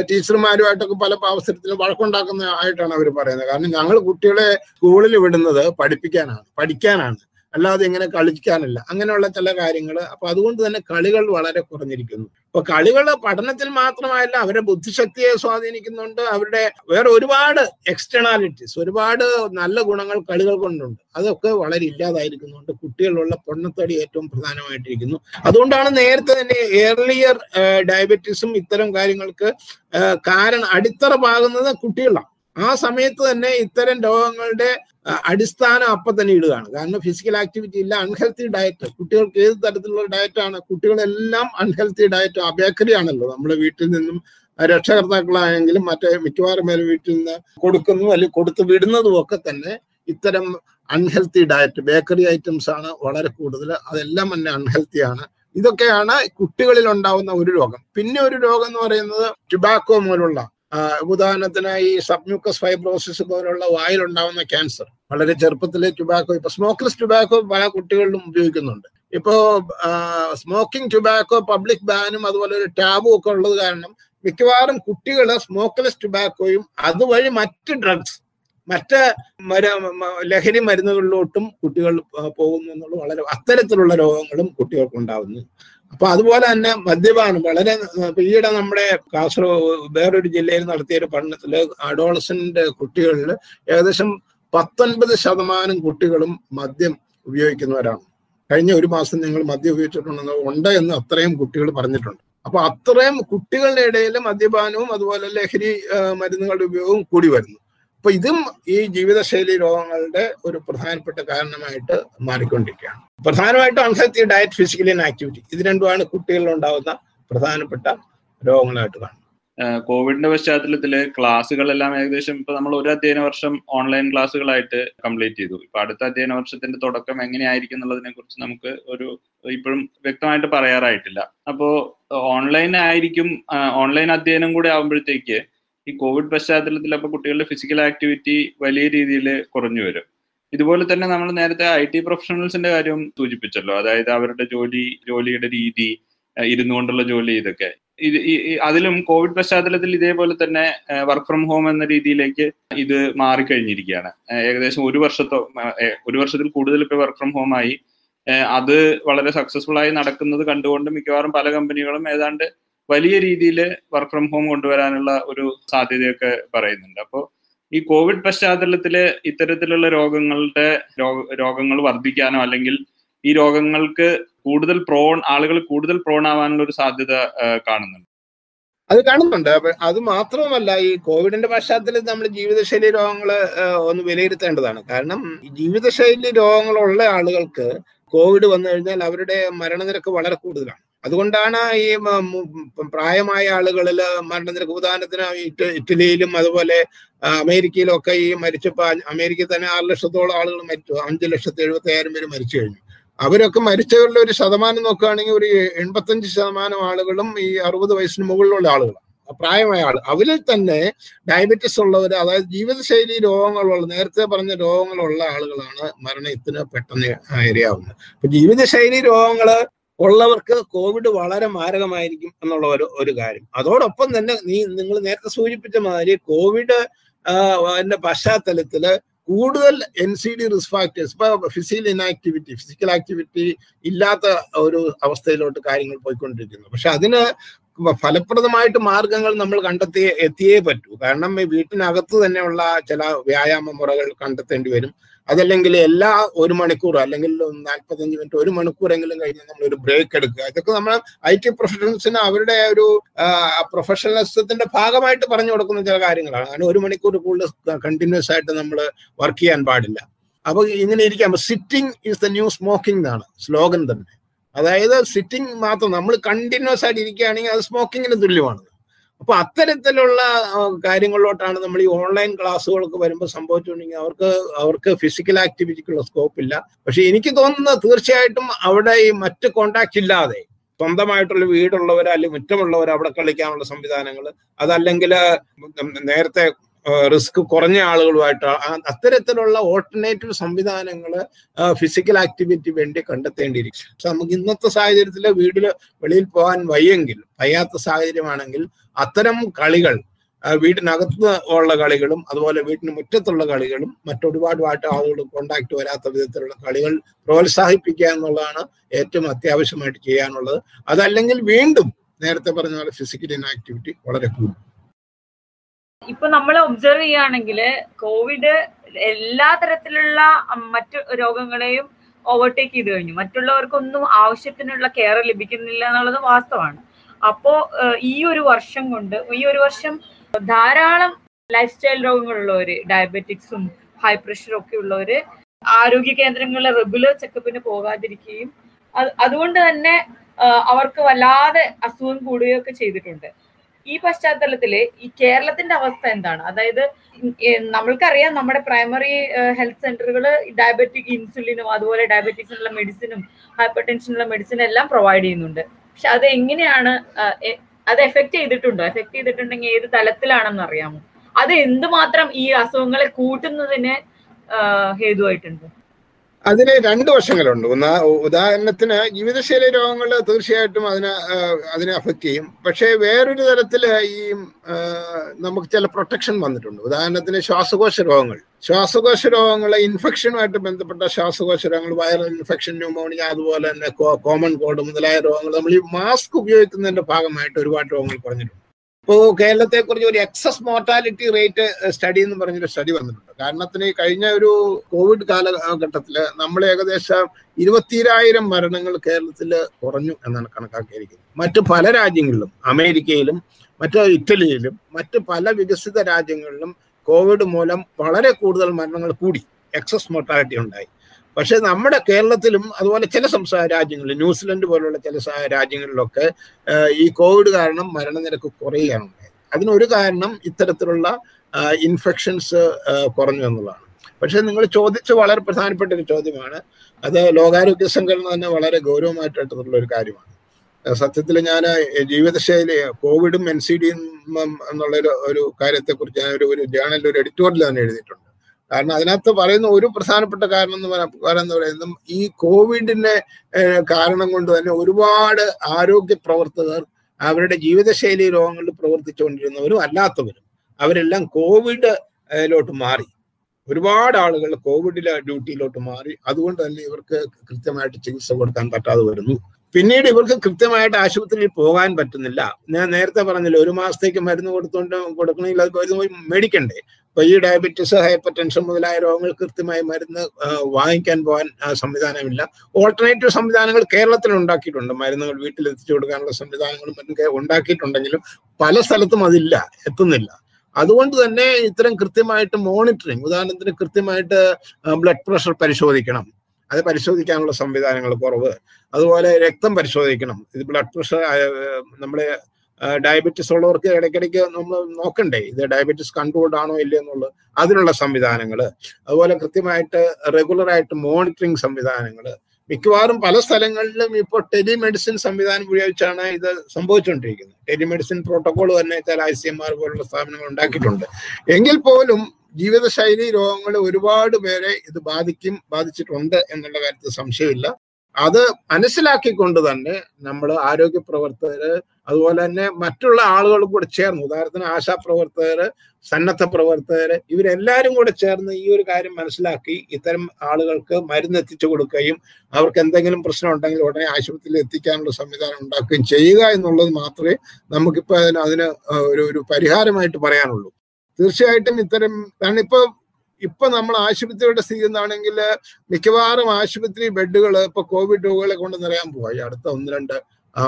ടീച്ചർമാരുമായിട്ടൊക്കെ പല അവസരത്തിലും വഴക്കുണ്ടാക്കുന്ന ആയിട്ടാണ് അവർ പറയുന്നത്. കാരണം ഞങ്ങൾ കുട്ടികളെ സ്കൂളിൽ വിടുന്നത് പഠിപ്പിക്കാനാണ് പഠിക്കാനാണ്. അല്ലാതെ ഇങ്ങനെ കളിക്കാനല്ല. അങ്ങനെയുള്ള ചില കാര്യങ്ങൾ അപ്പൊ അതുകൊണ്ട് തന്നെ കളികൾ വളരെ കുറഞ്ഞിരിക്കുന്നു. അപ്പൊ കളികൾ പഠനത്തിൽ മാത്രമല്ല അവരുടെ ബുദ്ധിശക്തിയെ സ്വാധീനിക്കുന്നുണ്ട്. അവരുടെ വേറെ ഒരുപാട് എക്സ്റ്റേണാലിറ്റീസ് ഒരുപാട് നല്ല ഗുണങ്ങൾ കളികൾ കൊണ്ടുണ്ട്. അതൊക്കെ വളരെ ഇല്ലാതായിരിക്കുന്നുണ്ട്. കുട്ടികളുള്ള പൊണ്ണത്തടി ഏറ്റവും പ്രധാനമായിട്ടിരിക്കുന്നു. അതുകൊണ്ടാണ് നേരത്തെ തന്നെ ഏർലിയർ ഡയബറ്റീസും ഇത്തരം കാര്യങ്ങൾക്ക് കാരണം അടിത്തറ പാകുന്നത് കുട്ടികളാണ്. ആ സമയത്ത് തന്നെ ഇത്തരം രോഗങ്ങളുടെ അടിസ്ഥാനം അപ്പൊ തന്നെ ഇടുകയാണ്. കാരണം ഫിസിക്കൽ ആക്ടിവിറ്റി ഇല്ല അൺഹെൽത്തി ഡയറ്റ് കുട്ടികൾക്ക് ഏത് തരത്തിലുള്ള ഡയറ്റാണ് കുട്ടികളെല്ലാം അൺഹെൽത്തി ഡയറ്റ് ബേക്കറി ആണല്ലോ. നമ്മുടെ വീട്ടിൽ നിന്നും രക്ഷകർത്താക്കളായെങ്കിലും മറ്റേ മിക്കവാറും മേലെ വീട്ടിൽ നിന്ന് കൊടുക്കുന്നു അല്ലെങ്കിൽ കൊടുത്തു വിടുന്നതും ഒക്കെ തന്നെ ഇത്തരം അൺഹെൽത്തി ഡയറ്റ് ബേക്കറി ഐറ്റംസ് ആണ് വളരെ കൂടുതൽ. അതെല്ലാം തന്നെ അൺഹെൽത്തി ആണ്. ഇതൊക്കെയാണ് കുട്ടികളിൽ ഉണ്ടാവുന്ന ഒരു രോഗം. പിന്നെ ഒരു രോഗം എന്ന് പറയുന്നത് ടുബാക്കോ പോലുള്ള ആ, ഉദാഹരണത്തിന് ഈ സബ്മ്യൂക്കസ് ഫൈബ്രോസിസ് പോലുള്ള വായിലുണ്ടാവുന്ന ക്യാൻസർ വളരെ ചെറുപ്പത്തിലെ ടുബാക്കോ ഇപ്പൊ സ്മോക്ക്ലെസ് ടുബാക്കോ പല കുട്ടികളിലും ഉപയോഗിക്കുന്നുണ്ട്. ഇപ്പോ സ്മോക്കിംഗ് ടുബാക്കോ പബ്ലിക് ബാനും അതുപോലെ ഒരു ടാബും ഒക്കെ ഉള്ളത് കാരണം മിക്കവാറും കുട്ടികൾ സ്മോക്ക്ലെസ് ടുബാക്കോയും അതുവഴി മറ്റ് ഡ്രഗ്സ് മറ്റ് മര ലഹരി മരുന്നുകളിലോട്ടും കുട്ടികൾ പോകുന്നു എന്നുള്ളത് വളരെ അത്തരത്തിലുള്ള രോഗങ്ങളും കുട്ടികൾക്ക് ഉണ്ടാവുന്നു അപ്പൊ അതുപോലെ തന്നെ മദ്യപാനം വളരെ ഈയിടെ നമ്മുടെ കാസർഗോഡ് വേറൊരു ജില്ലയിൽ നടത്തിയ ഒരു പഠനത്തിൽ അഡോളസന്റ് കുട്ടികളിൽ ഏകദേശം പത്തൊൻപത് ശതമാനം കുട്ടികളും മദ്യം ഉപയോഗിക്കുന്നവരാണ്. കഴിഞ്ഞ ഒരു മാസം നിങ്ങൾ മദ്യം ഉപയോഗിച്ചിട്ടുണ്ടെന്ന് ഉണ്ട് എന്ന് അത്രയും കുട്ടികൾ പറഞ്ഞിട്ടുണ്ട്. അപ്പൊ അത്രയും കുട്ടികളുടെ ഇടയിൽ മദ്യപാനവും അതുപോലെ ലഹരി മരുന്നുകളുടെ ഉപയോഗവും കൂടി വരുന്നു. അപ്പൊ ഇതും ഈ ജീവിതശൈലി രോഗങ്ങളുടെ ഒരു പ്രധാനപ്പെട്ട കാരണമായിട്ട് മാറിക്കൊണ്ടിരിക്കുകയാണ്. പ്രധാനമായിട്ടും unhealthy diet physically and activity ഇത് രണ്ടുമാണ് കുട്ടികളിൽ ഉണ്ടാകുന്ന പ്രധാനപ്പെട്ട രോഗങ്ങളായിട്ട് കാണുന്നത്. കോവിഡിന്റെ പശ്ചാത്തലത്തിൽ ക്ലാസ്സുകളെല്ലാം ഏകദേശം ഇപ്പൊ നമ്മൾ ഒരു അധ്യയന വർഷം ഓൺലൈൻ ക്ലാസ്സുകളായിട്ട് കംപ്ലീറ്റ് ചെയ്തു. ഇപ്പൊ അടുത്ത അധ്യയന വർഷത്തിന്റെ തുടക്കം എങ്ങനെയായിരിക്കും എന്നുള്ളതിനെ കുറിച്ച് നമുക്ക് ഒരു ഇപ്പോഴും വ്യക്തമായിട്ട് പറയാറായിട്ടില്ല. അപ്പോ ഓൺലൈൻ ആയിരിക്കും ഓൺലൈൻ അധ്യയനം കൂടെ ആകുമ്പോഴത്തേക്ക് ഈ കോവിഡ് പശ്ചാത്തലത്തിൽ അപ്പൊ കുട്ടികളുടെ ഫിസിക്കൽ ആക്ടിവിറ്റി വലിയ രീതിയിൽ കുറഞ്ഞു വരും. ഇതുപോലെ തന്നെ നമ്മൾ നേരത്തെ ഐ ടി പ്രൊഫഷണൽസിന്റെ കാര്യം സൂചിപ്പിച്ചല്ലോ. അതായത് അവരുടെ ജോലി ജോലിയുടെ രീതി ഇരുന്നുകൊണ്ടുള്ള ഇരുന്നു കൊണ്ടുള്ള ജോലി ഇതൊക്കെ. ഇത് അതിലും കോവിഡ് പശ്ചാത്തലത്തിൽ ഇതേപോലെ തന്നെ വർക്ക് ഫ്രം ഹോം എന്ന രീതിയിലേക്ക് ഇത് മാറിക്കഴിഞ്ഞിരിക്കുകയാണ്. ഏകദേശം ഒരു വർഷത്തോ ഒരു വർഷത്തിൽ കൂടുതൽ ഇപ്പൊ വർക്ക് ഫ്രം ഹോം ആയി. അത് വളരെ സക്സസ്ഫുൾ ആയി നടക്കുന്നത് കണ്ടുകൊണ്ട് മിക്കവാറും പല കമ്പനികളും ഏതാണ്ട് വലിയ രീതിയിൽ വർക്ക് ഫ്രം ഹോം കൊണ്ടുവരാനുള്ള ഒരു സാധ്യതയൊക്കെ പറയുന്നുണ്ട്. അപ്പോൾ ഈ കോവിഡ് പശ്ചാത്തലത്തിൽ ഇത്തരത്തിലുള്ള രോഗങ്ങളുടെ രോഗങ്ങൾ വർദ്ധിക്കാനോ അല്ലെങ്കിൽ ഈ രോഗങ്ങൾക്ക് കൂടുതൽ പ്രോൺ ആളുകൾ കൂടുതൽ പ്രോൺ ആവാനുള്ള ഒരു സാധ്യത കാണുന്നുണ്ട്. അത് കാണുന്നുണ്ട്. അത് മാത്രവുമല്ല ഈ കോവിഡിന്റെ പശ്ചാത്തലത്തിൽ നമ്മൾ ജീവിതശൈലി രോഗങ്ങൾ ഒന്ന് വിലയിരുത്തേണ്ടതാണ്. കാരണം ജീവിതശൈലി രോഗങ്ങളുള്ള ആളുകൾക്ക് കോവിഡ് വന്നു കഴിഞ്ഞാൽ അവരുടെ മരണനിരക്ക് വളരെ കൂടുതലാണ്. അതുകൊണ്ടാണ് ഈ പ്രായമായ ആളുകളിൽ മരണനിരക്ക് ഉദാഹരണത്തിന് ഇറ്റ- ഇറ്റലിയിലും അതുപോലെ അമേരിക്കയിലൊക്കെ ഈ മരിച്ചപ്പോ അമേരിക്കയിൽ തന്നെ ആറ് ലക്ഷത്തോളം ആളുകൾ മരിച്ചു. അഞ്ച് ലക്ഷത്തി എഴുപത്തി ആയിരം പേര് മരിച്ചു കഴിഞ്ഞു. അവരൊക്കെ മരിച്ചവരുടെ ഒരു ശതമാനം നോക്കുകയാണെങ്കിൽ ഒരു എൺപത്തഞ്ച് ശതമാനം ആളുകളും ഈ അറുപത് വയസ്സിന് മുകളിലുള്ള ആളുകളാണ്. പ്രായമായ ആൾ അവരിൽ തന്നെ ഡയബറ്റിസ് ഉള്ളവർ അതായത് ജീവിതശൈലി രോഗങ്ങളുള്ള നേരത്തെ പറഞ്ഞ രോഗങ്ങളുള്ള ആളുകളാണ് മരണത്തിന് പെട്ടെന്ന് ഇരയാവുന്നത് അപ്പൊ ജീവിതശൈലി രോഗങ്ങൾ ഉള്ളവർക്ക് കോവിഡ് വളരെ മാരകമായിരിക്കും എന്നുള്ള ഒരു ഒരു കാര്യം. അതോടൊപ്പം തന്നെ നീ നിങ്ങൾ നേരത്തെ സൂചിപ്പിച്ച മാതിരി കോവിഡ് അതിന്റെ പശ്ചാത്തലത്തിൽ കൂടുതൽ N C D risk factors ഇപ്പൊ ഫിസിക്കൽ ഇനാക്ടിവിറ്റി ഫിസിക്കൽ ആക്ടിവിറ്റി ഇല്ലാത്ത ഒരു അവസ്ഥയിലോട്ട് കാര്യങ്ങൾ പോയിക്കൊണ്ടിരിക്കുന്നു. പക്ഷെ അതിന് ഫലപ്രദമായിട്ട് മാർഗങ്ങൾ നമ്മൾ കണ്ടെത്തി എത്തിയേ പറ്റൂ. കാരണം വീട്ടിനകത്ത് തന്നെയുള്ള ചില വ്യായാമ മുറകൾ കണ്ടെത്തേണ്ടി വരും. അതല്ലെങ്കിൽ എല്ലാ ഒരു മണിക്കൂർ അല്ലെങ്കിൽ നാൽപ്പത്തഞ്ച് മിനിറ്റ് ഒരു മണിക്കൂറെങ്കിലും കഴിഞ്ഞ് നമ്മൾ ഒരു ബ്രേക്ക് എടുക്കുക. ഇതൊക്കെ നമ്മൾ ഐ ടി പ്രൊഫഷണൽസിന് അവരുടെ ഒരു പ്രൊഫഷണലിസത്തിന്റെ ഭാഗമായിട്ട് പറഞ്ഞു കൊടുക്കുന്ന ചില കാര്യങ്ങളാണ്. അങ്ങനെ ഒരു മണിക്കൂർ കൂടുതൽ കണ്ടിന്യൂസ് ആയിട്ട് നമ്മൾ വർക്ക് ചെയ്യാൻ പാടില്ല. അപ്പൊ ഇങ്ങനെ ഇരിക്കാം. Sitting is the new smoking എന്നാണ് സ്ലോഗൻ തന്നെ. അതായത് സിറ്റിംഗ് മാത്രം നമ്മൾ കണ്ടിന്യൂസ് ആയിട്ട് ഇരിക്കുകയാണെങ്കിൽ അത് സ്മോക്കിങ്ങിന് തുല്യമാണ്. അപ്പൊ അത്തരത്തിലുള്ള കാര്യങ്ങളിലോട്ടാണ് നമ്മൾ ഈ ഓൺലൈൻ ക്ലാസ്സുകളൊക്കെ വരുമ്പോൾ സംഭവിച്ചുകൊണ്ടെങ്കിൽ അവർക്ക് അവർക്ക് ഫിസിക്കൽ ആക്ടിവിറ്റിക്കുള്ള സ്കോപ്പ് ഇല്ല. പക്ഷെ എനിക്ക് തോന്നുന്നത് തീർച്ചയായിട്ടും അവിടെ ഈ മറ്റ് കോണ്ടാക്ട് ഇല്ലാതെ സ്വന്തമായിട്ടുള്ള വീടുള്ളവർ അല്ലെങ്കിൽ മുറ്റമുള്ളവർ അവിടെ കളിക്കാനുള്ള സംവിധാനങ്ങൾ അതല്ലെങ്കിൽ നേരത്തെ റിസ്ക് കുറഞ്ഞ ആളുകളുമായിട്ട് അത്തരത്തിലുള്ള ഓൾട്ടർനേറ്റീവ് സംവിധാനങ്ങൾ ഫിസിക്കൽ ആക്ടിവിറ്റി വേണ്ടി കണ്ടെത്തേണ്ടിയിരിക്കും പക്ഷെ നമുക്ക് ഇന്നത്തെ സാഹചര്യത്തിൽ വീട്ടിൽ വെളിയിൽ പോകാൻ വയ്യെങ്കിൽ വയ്യാത്ത സാഹചര്യമാണെങ്കിൽ അത്തരം കളികൾ വീട്ടിനകത്ത് ഉള്ള കളികളും അതുപോലെ വീട്ടിന് മുറ്റത്തുള്ള കളികളും മറ്റൊരുപാടുമായിട്ട് ആളുകൾ കോണ്ടാക്ട് വരാത്ത വിധത്തിലുള്ള കളികൾ പ്രോത്സാഹിപ്പിക്കുക എന്നുള്ളതാണ് ഏറ്റവും അത്യാവശ്യമായിട്ട് ചെയ്യാനുള്ളത്. അതല്ലെങ്കിൽ വീണ്ടും നേരത്തെ പറഞ്ഞ പോലെ ഫിസിക്കൽ ഇനാക്ടിവിറ്റി വളരെ കൂടും ഇപ്പൊ നമ്മൾ ഒബ്സർവ് ചെയ്യുകയാണെങ്കിൽ കോവിഡ് എല്ലാ തരത്തിലുള്ള മറ്റു രോഗങ്ങളെയും ഓവർടേക്ക് ചെയ്ത് കഴിഞ്ഞു. മറ്റുള്ളവർക്കൊന്നും ആവശ്യത്തിനുള്ള കെയർ ലഭിക്കുന്നില്ല എന്നുള്ളത് വാസ്തവമാണ്. അപ്പോ ഈ ഒരു വർഷം കൊണ്ട് ഈ ഒരു വർഷം ധാരാളം ലൈഫ് സ്റ്റൈൽ രോഗങ്ങളുള്ളവര് ഡയബറ്റിക്സും ഹൈ പ്രഷറും ഒക്കെ ഉള്ളവര് ആരോഗ്യ കേന്ദ്രങ്ങളിലെ റെഗുലർ ചെക്കപ്പിന് പോകാതിരിക്കുകയും അതുകൊണ്ട് തന്നെ അവർക്ക് വല്ലാതെ അസുഖം കൂടുകയൊക്കെ ചെയ്തിട്ടുണ്ട്. ഈ പശ്ചാത്തലത്തിൽ ഈ കേരളത്തിന്റെ അവസ്ഥ എന്താണ്? അതായത് നമ്മൾക്കറിയാം നമ്മുടെ പ്രൈമറി ഹെൽത്ത് സെന്ററുകൾ ഡയബറ്റിക് ഇൻസുലിനും അതുപോലെ ഡയബറ്റിക്സിനുള്ള മെഡിസിനും ഹൈപ്പർ ടെൻഷനുള്ള മെഡിസിനും എല്ലാം പ്രൊവൈഡ് ചെയ്യുന്നുണ്ട്. പക്ഷെ അത് എങ്ങനെയാണ് അത് എഫക്ട് ചെയ്തിട്ടുണ്ടോ? എഫക്ട് ചെയ്തിട്ടുണ്ടെങ്കിൽ ഏത് തലത്തിലാണെന്ന് അറിയാമോ? അത് എന്തുമാത്രം ഈ അസുഖങ്ങളെ കൂട്ടുന്നതിന് ഹേതുവായിട്ടുണ്ട്? അതിന് രണ്ട് വശങ്ങളുണ്ട്. ഒന്ന് ഉദാഹരണത്തിന് ജീവിതശൈലി രോഗങ്ങൾ തീർച്ചയായിട്ടും അതിനെ അതിനെ അഫക്റ്റ് ചെയ്യും. പക്ഷേ വേറൊരു തരത്തിൽ ഈ നമുക്ക് ചില പ്രൊട്ടക്ഷൻ വന്നിട്ടുണ്ട്. ഉദാഹരണത്തിന് ശ്വാസകോശ രോഗങ്ങൾ. ശ്വാസകോശ രോഗങ്ങൾ ഇൻഫെക്ഷനുമായിട്ട് ബന്ധപ്പെട്ട ശ്വാസകോശ രോഗങ്ങൾ വൈറൽ ഇൻഫെക്ഷൻ ന്യൂമോണിയ അതുപോലെ തന്നെ കോമൺ കോൾഡ് മുതലായ രോഗങ്ങൾ. നമ്മൾ ഈ മാസ്ക് ഉപയോഗിക്കുന്നതിന്റെ ഭാഗമായിട്ട് ഒരുപാട് രോഗങ്ങൾ കുറഞ്ഞിട്ടുണ്ട്. ഇപ്പോൾ കേരളത്തെ കുറിച്ച് ഒരു എക്സസ് മോർട്ടാലിറ്റി റേറ്റ് സ്റ്റഡി എന്ന് പറഞ്ഞൊരു സ്റ്റഡി വന്നിട്ടുണ്ട്. കാരണത്തിന് കഴിഞ്ഞ ഒരു കോവിഡ് കാലഘട്ടത്തിൽ നമ്മൾ ഏകദേശം ഇരുപത്തിരായിരം മരണങ്ങൾ കേരളത്തിൽ കുറഞ്ഞു എന്നാണ് കണക്കാക്കിയിരിക്കുന്നത്. മറ്റ് പല രാജ്യങ്ങളിലും അമേരിക്കയിലും മറ്റ് ഇറ്റലിയിലും മറ്റ് പല വികസിത രാജ്യങ്ങളിലും കോവിഡ് മൂലം വളരെ കൂടുതൽ മരണങ്ങൾ കൂടി എക്സസ് മോർട്ടാലിറ്റി ഉണ്ടായി. പക്ഷെ നമ്മുടെ കേരളത്തിലും അതുപോലെ ചില സംസ്ഥാന രാജ്യങ്ങളിൽ ന്യൂസിലൻഡ് പോലുള്ള ചില രാജ്യങ്ങളിലൊക്കെ ഈ കോവിഡ് കാരണം മരണനിരക്ക് കുറയുകയാണ്. അതിനൊരു കാരണം ഇത്തരത്തിലുള്ള ഇൻഫെക്ഷൻസ് കുറഞ്ഞു എന്നുള്ളതാണ്. പക്ഷെ നിങ്ങൾ ചോദിച്ച വളരെ പ്രധാനപ്പെട്ട ഒരു ചോദ്യമാണ്. അത് ലോകാരോഗ്യ സംഘടന തന്നെ വളരെ ഗൗരവമായിട്ട് എടുത്തിട്ടുള്ള ഒരു കാര്യമാണ് സത്യത്തിൽ ഞാൻ ജീവിതശൈലി കോവിഡും എൻ സി ഡിയും എന്നുള്ള ഒരു കാര്യത്തെക്കുറിച്ച് ഞാൻ ഒരു ഒരു ജേണലിൽ ഒരു എഡിറ്റോറിയൽ തന്നെ എഴുതിയിട്ടുണ്ട്. കാരണം അതിനകത്ത് പറയുന്ന ഒരു പ്രധാനപ്പെട്ട കാരണം എന്ന് പറയുന്നത് പറയുന്നത് ഈ കോവിഡിന്റെ കാരണം കൊണ്ട് തന്നെ ഒരുപാട് ആരോഗ്യ പ്രവർത്തകർ അവരുടെ ജീവിതശൈലി രോഗങ്ങളിൽ പ്രവർത്തിച്ചുകൊണ്ടിരുന്നവരും അല്ലാത്തവരും. അവരെല്ലാം കോവിഡിലോട്ട് മാറി. ഒരുപാട് ആളുകൾ കോവിഡിലെ ഡ്യൂട്ടിയിലോട്ട് മാറി. അതുകൊണ്ട് തന്നെ ഇവർക്ക് കൃത്യമായിട്ട് ചികിത്സ കൊടുക്കാൻ പറ്റാതെ വരുന്നു. പിന്നീട് ഇവർക്ക് കൃത്യമായിട്ട് ആശുപത്രിയിൽ പോകാൻ പറ്റുന്നില്ല. ഞാൻ നേരത്തെ പറഞ്ഞില്ല ഒരു മാസത്തേക്ക് മരുന്ന് കൊടുത്തുകൊണ്ട് കൊടുക്കണമെങ്കിൽ അത് പോയി മേടിക്കണ്ടേ? അപ്പൊ ഈ ഡയബറ്റീസ് ഹൈപ്പർ ടെൻഷൻ മുതലായ രോഗങ്ങൾ കൃത്യമായി മരുന്ന് വാങ്ങിക്കാൻ പോകാൻ സംവിധാനമില്ല. ഓൾട്ടർനേറ്റീവ് സംവിധാനങ്ങൾ കേരളത്തിൽ ഉണ്ടാക്കിയിട്ടുണ്ട്. മരുന്നുകൾ വീട്ടിൽ എത്തിച്ചു കൊടുക്കാനുള്ള സംവിധാനങ്ങളും മറ്റും ഉണ്ടാക്കിയിട്ടുണ്ടെങ്കിലും പല സ്ഥലത്തും അതില്ല എത്തുന്നില്ല. അതുകൊണ്ട് തന്നെ ഇത്തരം കൃത്യമായിട്ട് മോണിറ്ററിങ് ഉദാഹരണത്തിന് കൃത്യമായിട്ട് ബ്ലഡ് പ്രഷർ പരിശോധിക്കണം. അത് പരിശോധിക്കാനുള്ള സംവിധാനങ്ങൾ കുറവ്. അതുപോലെ രക്തം പരിശോധിക്കണം. ഇത് ബ്ലഡ് പ്രഷർ നമ്മൾ ഡയബറ്റിസ് ഉള്ളവർക്ക് ഇടയ്ക്കിടയ്ക്ക് നമ്മൾ നോക്കണ്ടേ ഇത് ഡയബറ്റിസ് കൺട്രോൾഡ് ആണോ ഇല്ലയോ എന്നുള്ളത്. അതിനുള്ള സംവിധാനങ്ങൾ. അതുപോലെ കൃത്യമായിട്ട് റെഗുലറായിട്ട് മോണിറ്ററിങ് സംവിധാനങ്ങൾ. മിക്കവാറും പല സ്ഥലങ്ങളിലും ഇപ്പോൾ ടെലിമെഡിസിൻ സംവിധാനം ഉപയോഗിച്ചാണ് ഇത് സംഭവിച്ചുകൊണ്ടിരിക്കുന്നത്. ടെലിമെഡിസിൻ പ്രോട്ടോകോൾ തന്നെ ചില ഐ സി എം ആർ പോലുള്ള സ്ഥാപനങ്ങൾ ഉണ്ടാക്കിയിട്ടുണ്ട്. എങ്കിൽ പോലും ജീവിതശൈലി രോഗങ്ങൾ ഒരുപാട് പേരെ ഇത് ബാധിക്കും ബാധിച്ചിട്ടുണ്ട് എന്നുള്ള കാര്യത്തിൽ സംശയമില്ല. അത് മനസ്സിലാക്കിക്കൊണ്ട് തന്നെ നമ്മൾ ആരോഗ്യ പ്രവർത്തകർ അതുപോലെ തന്നെ മറ്റുള്ള ആളുകളും കൂടെ ചേർന്ന് ഉദാഹരണത്തിന് ആശാപ്രവർത്തകര് സന്നദ്ധ പ്രവർത്തകർ ഇവരെല്ലാവരും കൂടെ ചേർന്ന് ഈ ഒരു കാര്യം മനസ്സിലാക്കി ഇത്തരം ആളുകൾക്ക് മരുന്ന് എത്തിച്ചു കൊടുക്കുകയും അവർക്ക് എന്തെങ്കിലും പ്രശ്നം ഉണ്ടെങ്കിൽ ഉടനെ ആശുപത്രിയിൽ എത്തിക്കാനുള്ള സംവിധാനം ഉണ്ടാക്കുകയും ചെയ്യുക എന്നുള്ളത് മാത്രമേ നമുക്കിപ്പോൾ അതിന് അതിന് ഒരു ഒരു പരിഹാരമായിട്ട് പറയാനുള്ളൂ. തീർച്ചയായിട്ടും ഇത്തരം കാരണം ഇപ്പൊ ഇപ്പൊ നമ്മൾ ആശുപത്രിയുടെ സ്ഥിതി എന്താണെങ്കിൽ മിക്കവാറും ആശുപത്രി ബെഡുകൾ ഇപ്പൊ കോവിഡ് രോഗികളെ കൊണ്ട് നിറയാൻ പോവാ അടുത്ത ഒന്ന് രണ്ട്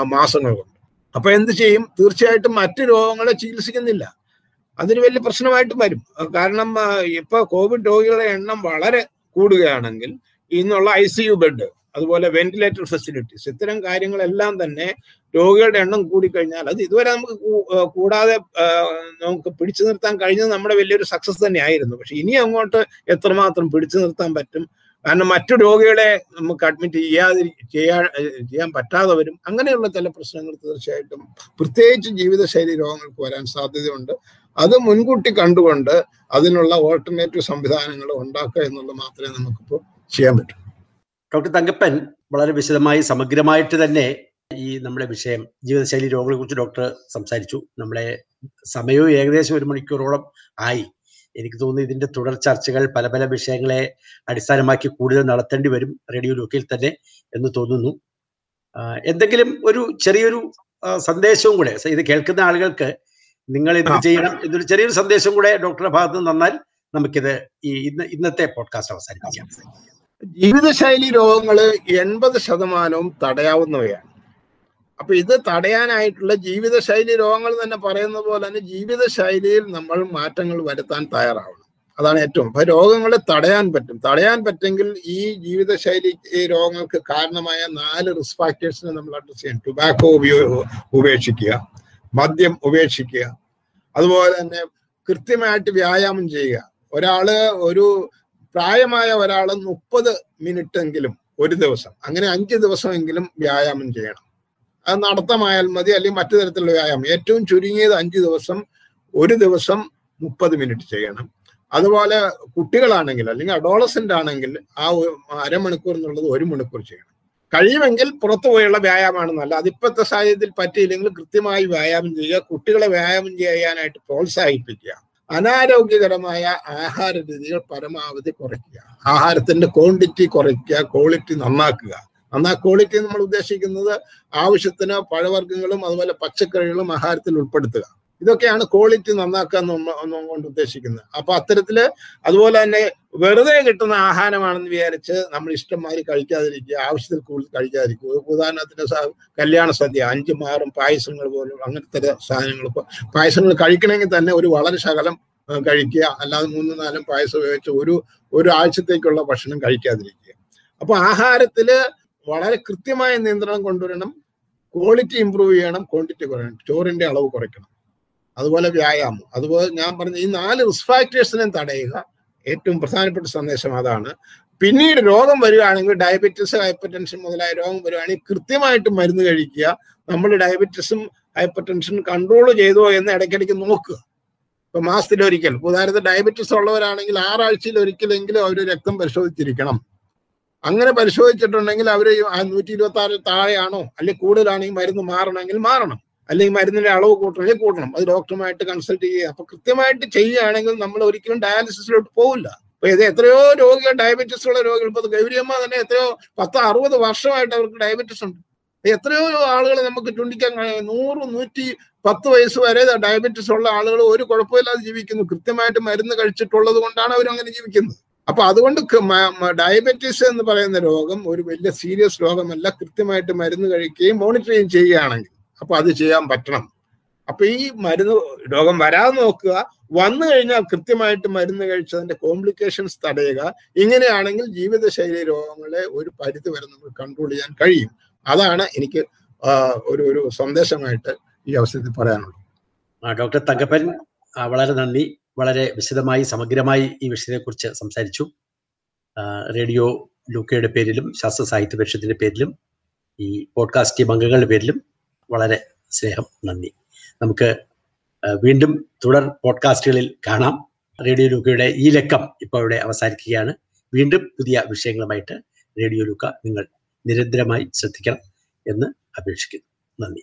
മാസങ്ങൾ കൊണ്ട്. അപ്പൊ എന്ത് ചെയ്യും? തീർച്ചയായിട്ടും മറ്റു രോഗങ്ങളെ ചികിത്സിക്കുന്നില്ല. അതിന് വലിയ പ്രശ്നമായിട്ട് വരും. കാരണം ഇപ്പൊ കോവിഡ് രോഗികളുടെ എണ്ണം വളരെ കൂടുകയാണെങ്കിൽ ഇന്നുള്ള ഐ സി യു ബെഡ് അതുപോലെ വെന്റിലേറ്റർ ഫെസിലിറ്റീസ് ഇത്തരം കാര്യങ്ങളെല്ലാം തന്നെ രോഗികളുടെ എണ്ണം കൂടിക്കഴിഞ്ഞാൽ അത് ഇതുവരെ നമുക്ക് കൂടാതെ നമുക്ക് പിടിച്ചു നിർത്താൻ കഴിഞ്ഞത് നമ്മുടെ വലിയൊരു സക്സസ് തന്നെ ആയിരുന്നു പക്ഷെ ഇനി അങ്ങോട്ട് എത്രമാത്രം പിടിച്ചു നിർത്താൻ പറ്റും? കാരണം മറ്റു രോഗികളെ നമുക്ക് അഡ്മിറ്റ് ചെയ്യാതി ചെയ്യാൻ ചെയ്യാൻ പറ്റാതെ വരും. അങ്ങനെയുള്ള ചില പ്രശ്നങ്ങൾ തീർച്ചയായിട്ടും പ്രത്യേകിച്ച് ജീവിതശൈലി രോഗങ്ങൾക്ക് വരാൻ സാധ്യതയുണ്ട്. അത് മുൻകൂട്ടി കണ്ടുകൊണ്ട് അതിനുള്ള ഓൾട്ടർനേറ്റീവ് സംവിധാനങ്ങൾ ഉണ്ടാക്കുക എന്നുള്ളത് മാത്രമേ നമുക്കിപ്പോൾ ചെയ്യാൻ പറ്റൂ. ഡോക്ടർ തങ്കപ്പൻ വളരെ വിശദമായി സമഗ്രമായിട്ട് തന്നെ ഈ നമ്മുടെ വിഷയം ജീവിതശൈലി രോഗങ്ങളെ കുറിച്ച് ഡോക്ടർ സംസാരിച്ചു. നമ്മളെ സമയവും ഏകദേശം ഒരു മണിക്കൂറോളം ആയി. എനിക്ക് തോന്നുന്നു ഇതിന്റെ തുടർ ചർച്ചകൾ പല പല വിഷയങ്ങളെ അടിസ്ഥാനമാക്കി കൂടുതൽ നടത്തേണ്ടി വരും റേഡിയോ ലോക്കിൽ തന്നെ എന്ന് തോന്നുന്നു. എന്തെങ്കിലും ഒരു ചെറിയൊരു സന്ദേശവും കൂടെ ഇത് കേൾക്കുന്ന ആളുകൾക്ക് നിങ്ങൾ ഇത് ചെയ്യണം എന്നൊരു ചെറിയൊരു സന്ദേശം കൂടെ ഡോക്ടറുടെ ഭാഗത്ത് നിന്ന് തന്നാൽ നമുക്കിത് ഈ ഇന്ന് ഇന്നത്തെ പോഡ്കാസ്റ്റ് അവസാനിപ്പിക്കാം. ജീവിതശൈലി രോഗങ്ങൾ എൺപത് ശതമാനവും തടയാവുന്നവയാണ്. അപ്പൊ ഇത് തടയാനായിട്ടുള്ള ജീവിതശൈലി രോഗങ്ങൾ തന്നെ പറയുന്ന പോലെ തന്നെ ജീവിതശൈലിയിൽ നമ്മൾ മാറ്റങ്ങൾ വരുത്താൻ തയ്യാറാവണം. അതാണ് ഏറ്റവും അപ്പൊ രോഗങ്ങളെ തടയാൻ പറ്റും. തടയാൻ പറ്റെങ്കിൽ ഈ ജീവിതശൈലി രോഗങ്ങൾക്ക് കാരണമായ നാല് റിസ്ക് ഫാക്ടേഴ്സിനെ നമ്മൾ അഡ്രസ് ചെയ്യണം. ടുബാക്കോ ഉപയോഗ ഉപേക്ഷിക്കുക മദ്യം ഉപേക്ഷിക്കുക അതുപോലെ തന്നെ കൃത്യമായിട്ട് വ്യായാമം ചെയ്യുക. ഒരാൾ ഒരു പ്രായമായ ഒരാൾ മുപ്പത് മിനിറ്റ് എങ്കിലും ഒരു ദിവസം അങ്ങനെ അഞ്ച് ദിവസമെങ്കിലും വ്യായാമം ചെയ്യണം. അത് നടത്തമായാൽ മതി അല്ലെങ്കിൽ മറ്റു തരത്തിലുള്ള വ്യായാമം. ഏറ്റവും ചുരുങ്ങിയത് അഞ്ച് ദിവസം ഒരു ദിവസം മുപ്പത് മിനിറ്റ് ചെയ്യണം. അതുപോലെ കുട്ടികളാണെങ്കിൽ അല്ലെങ്കിൽ അഡോളസെന്റ് ആണെങ്കിൽ ആ അരമണിക്കൂർ എന്നുള്ളത് ഒരു മണിക്കൂർ ചെയ്യണം. കഴിയുമെങ്കിൽ പുറത്തു പോയുള്ള വ്യായാമമാണ് നല്ല അതിപ്പോഴത്തെ സാഹചര്യത്തിൽ പറ്റിയില്ലെങ്കിൽ കൃത്യമായി വ്യായാമം ചെയ്യുക കുട്ടികളെ വ്യായാമം ചെയ്യാനായിട്ട് പ്രോത്സാഹിപ്പിക്കുക. അനാരോഗ്യകരമായ ആഹാര രീതികൾ പരമാവധി കുറയ്ക്കുക. ആഹാരത്തിന്റെ ക്വാണ്ടിറ്റി കുറയ്ക്കുക ക്വാളിറ്റി നന്നാക്കുക. എന്നാ ക്വാളിറ്റി നമ്മൾ ഉദ്ദേശിക്കുന്നത് ആവശ്യത്തിന് പഴവർഗങ്ങളും അതുപോലെ പച്ചക്കറികളും ആഹാരത്തിൽ ഉൾപ്പെടുത്തുക. ഇതൊക്കെയാണ് ക്വാളിറ്റി നന്നാക്കുക കൊണ്ട് ഉദ്ദേശിക്കുന്നത്. അപ്പൊ അത്തരത്തിൽ അതുപോലെ തന്നെ വെറുതെ കിട്ടുന്ന ആഹാരമാണെന്ന് വിചാരിച്ച് നമ്മൾ ഇഷ്ടംമാതിരി കഴിക്കാതിരിക്കുക ആവശ്യത്തിൽ കൂടുതൽ കഴിക്കാതിരിക്കുക. ഉദാഹരണത്തിന് കല്യാണ സദ്യ അഞ്ചും മാറും പായസങ്ങൾ പോലും അങ്ങനത്തെ സാധനങ്ങൾ. പായസങ്ങൾ കഴിക്കണമെങ്കിൽ തന്നെ ഒരു വളരെ ശകലം കഴിക്കുക. അല്ലാതെ മൂന്ന് നാലും പായസം ഉപയോഗിച്ച് ഒരു ഒരു ആഴ്ചത്തേക്കുള്ള ഭക്ഷണം കഴിക്കാതിരിക്കുക. അപ്പൊ ആഹാരത്തിൽ വളരെ കൃത്യമായ നിയന്ത്രണം കൊണ്ടുവരണം. ക്വാളിറ്റി ഇമ്പ്രൂവ് ചെയ്യണം. ക്വാണ്ടിറ്റി കുറയണം. ചോറിന്റെ അളവ് കുറയ്ക്കണം. അതുപോലെ വ്യായാമം. അതുപോലെ ഞാൻ പറഞ്ഞ ഈ നാല് റിസ്ക് ഫാക്ടേഴ്സിനെ തടയുക ഏറ്റവും പ്രധാനപ്പെട്ട സന്ദേശം അതാണ്. പിന്നീട് രോഗം വരികയാണെങ്കിൽ ഡയബറ്റീസ് ഹൈപ്പർ ടെൻഷൻ മുതലായ രോഗം വരികയാണെങ്കിൽ കൃത്യമായിട്ട് മരുന്ന് കഴിക്കുക. നമ്മൾ ഡയബറ്റീസും ഹൈപ്പർ ടെൻഷനും കൺട്രോൾ ചെയ്തോ എന്ന് ഇടയ്ക്കിടയ്ക്ക് നോക്കുക. ഇപ്പൊ മാസത്തിൽ ഒരിക്കൽ. ഉദാഹരണത്തിന് ഡയബറ്റീസ് ഉള്ളവരാണെങ്കിൽ ആറാഴ്ചയിൽ ഒരിക്കലെങ്കിലും അവർ രക്തം പരിശോധിച്ചിരിക്കണം. അങ്ങനെ പരിശോധിച്ചിട്ടുണ്ടെങ്കിൽ അവർ നൂറ്റി ഇരുപത്തി ആറിൽ താഴെയാണോ? അല്ലെങ്കിൽ കൂടുതലാണെങ്കിൽ മരുന്ന് മാറണമെങ്കിൽ മാറണം. അല്ലെങ്കിൽ മരുന്നിന്റെ അളവ് കൂട്ടണമെങ്കിൽ കൂട്ടണം. അത് ഡോക്ടറുമായിട്ട് കൺസൾട്ട് ചെയ്യുക. അപ്പൊ കൃത്യമായിട്ട് ചെയ്യുകയാണെങ്കിൽ നമ്മൾ ഒരിക്കലും ഡയാലിസിസിലോട്ട് പോകില്ല അപ്പൊ ഇത് എത്രയോ രോഗികൾ ഡയബറ്റീസ് ഉള്ള രോഗികൾ. ഇപ്പൊ ഗൗരിയമ്മ തന്നെ എത്രയോ പത്ത് അറുപത് വർഷമായിട്ട് അവർക്ക് ഡയബറ്റീസ് ഉണ്ട്. എത്രയോ ആളുകൾ നമുക്ക് ചൂണ്ടിക്കാൻ നൂറ് നൂറ്റി പത്ത് വയസ്സ് വരെ ഡയബറ്റീസ് ഉള്ള ആളുകൾ ഒരു കുഴപ്പമില്ലാതെ ജീവിക്കുന്നു. കൃത്യമായിട്ട് മരുന്ന് കഴിച്ചിട്ടുള്ളത് കൊണ്ടാണ് അവർ അങ്ങനെ ജീവിക്കുന്നത്. അപ്പൊ അതുകൊണ്ട് ഡയബറ്റീസ് എന്ന് പറയുന്ന രോഗം ഒരു വലിയ സീരിയസ് രോഗമല്ല. കൃത്യമായിട്ട് മരുന്ന് കഴിക്കുകയും മോണിറ്ററിങ് ചെയ്യുകയാണെങ്കിൽ. അപ്പൊ അത് ചെയ്യാൻ പറ്റണം. അപ്പൊ ഈ മരുന്ന് രോഗം വരാതെ നോക്കുക. വന്നു കഴിഞ്ഞാൽ കൃത്യമായിട്ട് മരുന്ന് കഴിച്ചതിന്റെ കോംപ്ലിക്കേഷൻസ് തടയുക. ഇങ്ങനെയാണെങ്കിൽ ജീവിതശൈലി രോഗങ്ങളെ ഒരു പരിധി വരെ നമുക്ക് കൺട്രോൾ ചെയ്യാൻ കഴിയും. അതാണ് എനിക്ക് ഒരു ഒരു സന്ദേശമായിട്ട് ഈ അവസരത്തിൽ പറയാനുള്ളത്. ഡോക്ടർ തങ്കപ്പൻ വളരെ നന്ദി. വളരെ വിശദമായി സമഗ്രമായി ഈ വിഷയത്തെക്കുറിച്ച് സംസാരിച്ചു. റേഡിയോ ലൂക്കയുടെ പേരിലും ശാസ്ത്ര സാഹിത്യ പരിഷത്തിന്റെ പേരിലും ഈ പോഡ്കാസ്റ്റ് ടീം അംഗങ്ങളുടെ പേരിലും വളരെ സ്നേഹം നന്ദി. നമുക്ക് വീണ്ടും തുടർ പോഡ്കാസ്റ്റുകളിൽ കാണാം. റേഡിയോ ലൂക്കയുടെ ഈ ലക്കം ഇപ്പോൾ ഇവിടെ അവസാനിക്കുകയാണ്. വീണ്ടും പുതിയ വിഷയങ്ങളുമായിട്ട് റേഡിയോ ലൂക്ക നിങ്ങൾ നിരന്തരമായി ശ്രദ്ധിക്കണം എന്ന് അപേക്ഷിക്കുന്നു. നന്ദി.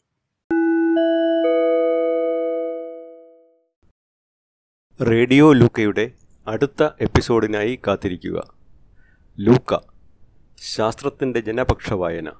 റേഡിയോ ലൂക്കയുടെ അടുത്ത എപ്പിസോഡിനായി കാത്തിരിക്കുക. ലൂക്ക ശാസ്ത്രത്തിന്റെ ജനപക്ഷ വായന